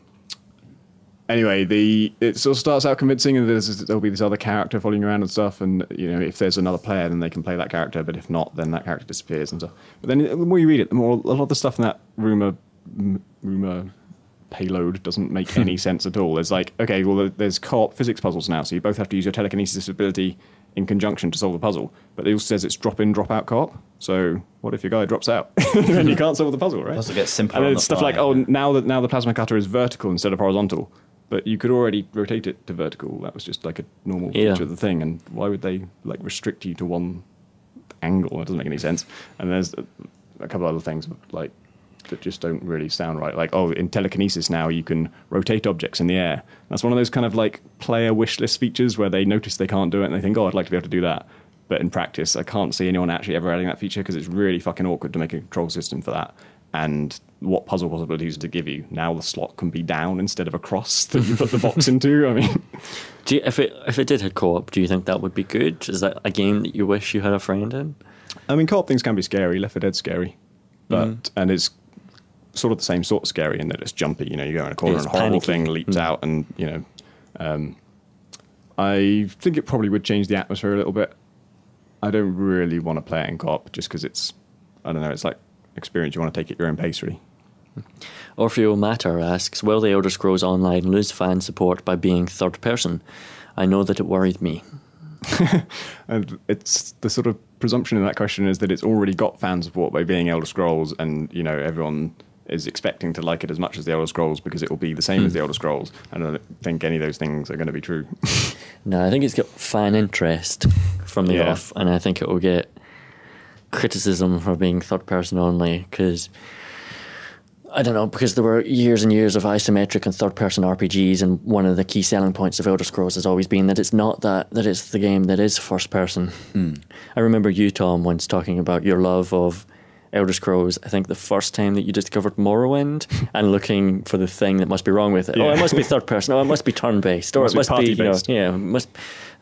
S3: anyway, the it sort of starts out convincing, and there's there'll be this other character following around and stuff. And you know, if there's another player, then they can play that character. But if not, then that character disappears and stuff. But then the more you read it, the more a lot of the stuff in that rumor m- rumor payload doesn't make any sense at all. It's like, okay, well, there's co-op physics puzzles now, so you both have to use your telekinesis ability in conjunction to solve the puzzle. But it also says it's drop in, drop out co-op. So what if your guy drops out and you can't solve the puzzle, right?
S2: Also gets simpler
S3: And then
S2: the
S3: it's stuff
S2: fly,
S3: like, oh,
S2: yeah.
S3: now that now the plasma cutter is vertical instead of horizontal, but you could already rotate it to vertical. That was just like a normal
S1: Yeah.
S3: feature of the thing. And why would they like restrict you to one angle? It doesn't make any sense. And there's a, a couple other things like that just don't really sound right. Like, oh, in telekinesis now you can rotate objects in the air. That's one of those kind of like player wish list features where they notice they can't do it and they think, oh, I'd like to be able to do that. But in practice, I can't see anyone actually ever adding that feature because it's really fucking awkward to make a control system for that. And what puzzle possibilities to give you? Now the slot can be down instead of across that you put the box into. I mean,
S1: Do you, if it if it did have co-op, do you think that would be good? Is that a game that you wish you had a friend in?
S3: I mean, co-op things can be scary. Left 4 Dead's scary, mm-hmm. but and it's sort of the same sort of scary in that it's jumpy. You know, you go in a corner and a horrible
S1: panicky.
S3: thing leaps out, and you know, um, I think it probably would change the atmosphere a little bit. I don't really want to play it in co-op just because it's, I don't know, it's like experience. You want to take it your own pace, really.
S1: Orfeo Matter asks, will the Elder Scrolls Online lose fan support by being third person? I know that it worried me.
S3: And it's the sort of presumption in that question is that it's already got fan support by being Elder Scrolls, and you know everyone is expecting to like it as much as the Elder Scrolls because it will be the same as the hmm. Elder Scrolls. I don't think any of those things are going to be true.
S1: No, I think it's got fan interest from the
S3: Yeah.
S1: off, and I think it will get criticism for being third person only because I don't know because there were years and years of isometric and third person RPGs, and one of the key selling points of Elder Scrolls has always been that it's not that that it's the game that is first person. Hmm. I remember you, Tom, once talking about your love of Elder Scrolls. I think the first time that you discovered Morrowind and looking for the thing that must be wrong with it. Oh, it must be third person. Oh, it must be turn based. Or
S3: Must
S1: it must be, you know, yeah, must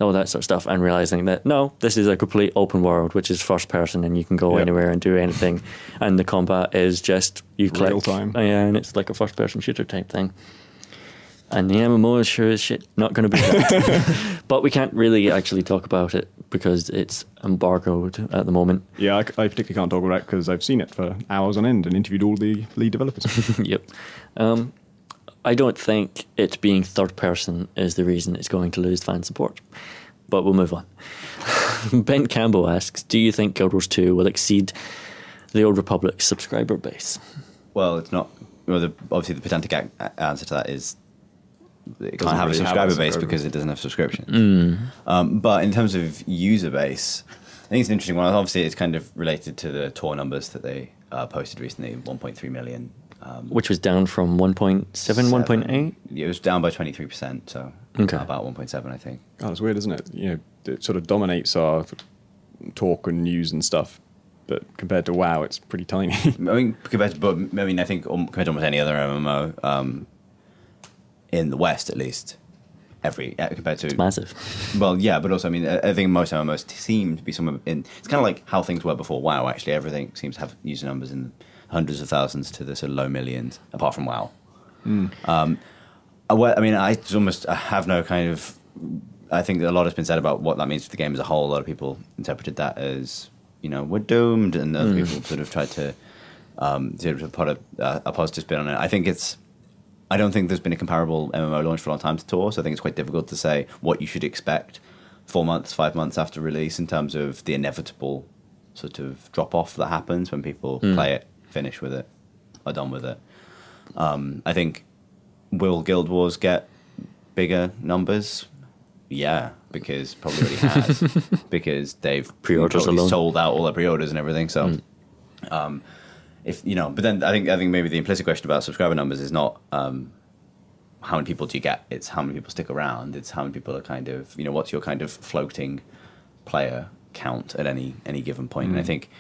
S1: all that sort of stuff. And realizing that no, this is a complete open world, which is first person, and you can go
S3: Yeah.
S1: anywhere and do anything. And the combat is just you click,
S3: Real time.
S1: Yeah, and it's like a first person shooter type thing. And the MMO is sure as shit not going to be that. but we can't really actually talk about it because it's embargoed at the moment.
S3: yeah, I, I particularly can't talk about it because I've seen it for hours on end and interviewed all the lead developers.
S1: yep. Um, I don't think it being third person is the reason it's going to lose fan support. But we'll move on. ben Campbell asks Do you think Guild Wars 2 will exceed the Old Republic subscriber base?
S2: Well, it's not. Well, the, obviously, the pedantic a- a- answer to that is it can't
S3: Doesn't
S2: have a
S3: really have a
S2: subscriber base
S3: subscriber.
S2: because it doesn't have subscriptions. Um, but in terms of user base, I think it's an interesting one. Obviously, it's kind of related to the Tor numbers that they uh, posted recently 1.3 million. Um,
S1: Which was down from 1.7, 1.8?
S2: Yeah, it was down by 23%, so
S1: Okay.
S2: about 1.7, I think.
S3: oh, it's weird, isn't it? You know, it sort of dominates our talk and news and stuff, but compared to WoW, it's pretty tiny.
S2: I mean, compared to, but I mean, I think um, compared to almost any other MMO um, in the West, at least, every uh, compared to
S1: Massive.
S2: Well, yeah, but also, I mean, I I think most MMOs seem to be somewhere in. It's kind of like how things were before WoW. Actually, everything seems to have user numbers in hundreds of thousands to the sort of low millions, apart from WoW. Um, I, well, I mean, I it's almost I have no kind of. I think a lot has been said about what that means for the game as a whole. A lot of people interpreted that as you know we're doomed, and other people sort of tried to um, sort of put a, a, a positive spin on it. I think it's. I don't think there's been a comparable MMO launch for a long time to Tor, so I think it's quite difficult to say what you should expect four months, five months after release in terms of the inevitable sort of drop off that happens when people play it, finish with it, are done with it. Um, I think will Guild Wars get bigger numbers? Yeah, because probably already has because they've
S1: Pre-orders alone.
S2: sold out all their pre-orders and everything. So, um, if you know, but then I think I think maybe the implicit question about subscriber numbers is not um, how many people do you get; it's how many people stick around. It's how many people are kind of you know what's your kind of floating player count at any any given point. And I think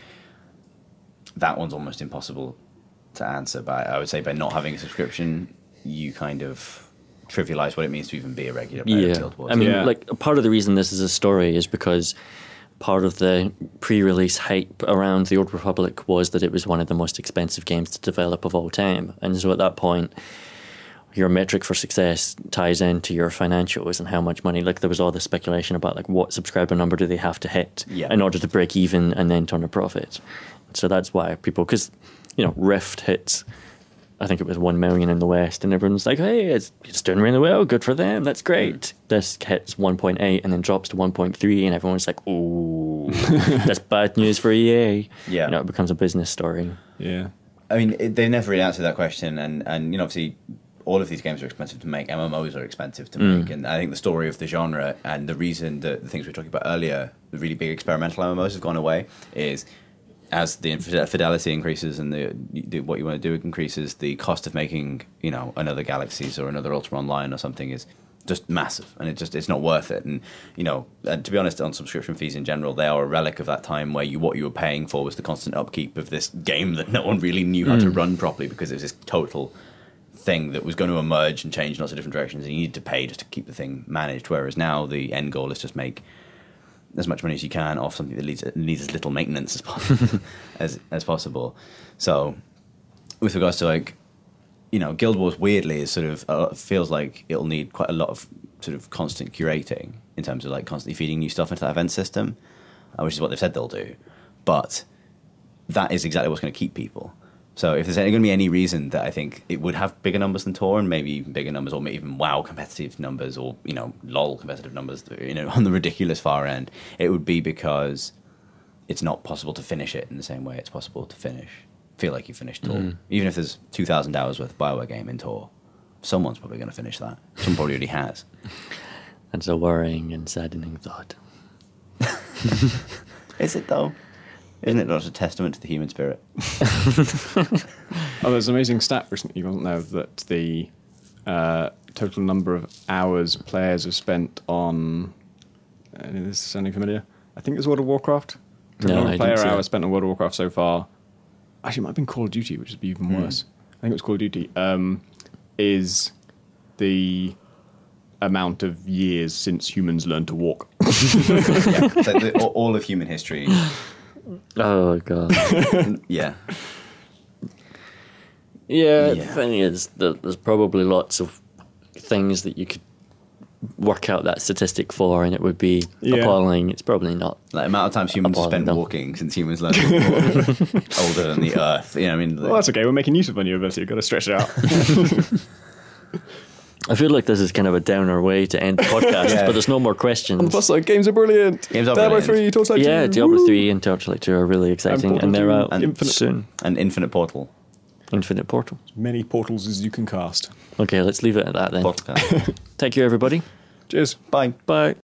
S2: that one's almost impossible to answer. But I would say by not having a subscription, you kind of trivialize what it means to even be a regular player of
S1: Yeah,
S2: Guild Wars.
S1: I mean,
S3: Yeah.
S1: like part of the reason this is a story is because part of the pre-release hype around the Old Republic was that it was one of the most expensive games to develop of all time, and so at that point, your metric for success ties into your financials and how much money. Like there was all this speculation about like what subscriber number do they have to hit
S2: Yeah.
S1: in order to break even and then turn a profit. So that's why people, because you know, Rift hits. I think it was one million in the West, and everyone's like, "Hey, it's, it's doing really well. Good for them. That's great." Mm. This hits one point eight, and then drops to one point three, and everyone's like, "Ooh, that's bad news for EA."
S2: Yeah.
S1: you know, it becomes a business story.
S3: Yeah.
S2: I mean, it, they've never really answered that question, and and you know, obviously, all of these games are expensive to make. MMOs are expensive to mm. make, and I think the story of the genre and the reason that the things we were talking about earlier, the really big experimental MMOs have gone away, is as the fidelity increases and the, the what you want to do increases, the cost of making you know another Galaxies or another Ultima Online or something is just massive, and it just it's not worth it. And you know, and to be honest, on subscription fees in general, they are a relic of that time where you what you were paying for was the constant upkeep of this game that no one really knew how to mm. run properly because it was this total thing that was going to emerge and change in lots of different directions, and you needed to pay just to keep the thing managed. Whereas now the end goal is just make as much money as you can off something that needs, needs as little maintenance as possible. as, as possible. So, with regards to like, you know, Guild Wars weirdly is sort of uh, feels like it'll need quite a lot of sort of constant curating in terms of like constantly feeding new stuff into that event system, uh, which is what they've said they'll do. But that is exactly what's going to keep people. So if there's going to be any reason that I think it would have bigger numbers than Tor, and maybe even bigger numbers, or even WoW competitive numbers, or you know LOL competitive numbers, you know on the ridiculous far end, it would be because it's not possible to finish it in the same way it's possible to finish. Feel like you finished Tor, mm-hmm. even if there's two thousand hours worth of Bioware game in Tor, someone's probably going to finish that. Someone probably already has.
S1: That's a worrying and saddening thought.
S2: Is it though? Isn't it not a testament to the human spirit?
S3: Oh, there's an amazing stat recently, wasn't there, that the uh, total number of hours players have spent on. Any of this sounding familiar? I think it's World of Warcraft. Total
S1: No, I
S3: of
S1: didn't
S3: player
S1: see
S3: hours
S1: that.
S3: spent on World of Warcraft so far. Actually, it might have been Call of Duty, which would be even worse. I think it was Call of Duty. Um, is the amount of years since humans learned to walk.
S2: yeah, it's like the, all- all of human history.
S1: Oh god.
S2: Yeah,
S1: Yeah, the
S2: Yeah.
S1: thing is that there's probably lots of things that you could work out that statistic for, and it would be
S3: Yeah.
S1: appalling. It's probably not.
S2: like the amount of times humans have spent
S1: no.
S2: walking since humans learned to walk, older than the Earth. You know, what I mean,
S3: Well, that's okay. We're making use of our new ability. You've got to stretch it out.
S1: I feel like this is kind of a downer way to end the podcast,
S2: Yeah.
S1: but there's no more questions.
S3: Plus, like, games are brilliant.
S2: Games are
S3: Diablo
S2: brilliant.
S3: 3, Torchlight
S1: yeah,
S3: 2.
S1: Diablo
S3: woo!
S1: 3 and Torchlight 2 are really exciting,
S3: Portal
S1: and they're out
S2: and
S3: Infinite-
S1: soon.
S2: an infinite portal.
S1: Infinite Portal.
S3: As many portals as you can cast.
S1: Okay, let's leave it at that then.
S2: Portal.
S1: Thank you, everybody.
S3: Cheers.
S2: Bye.
S1: Bye.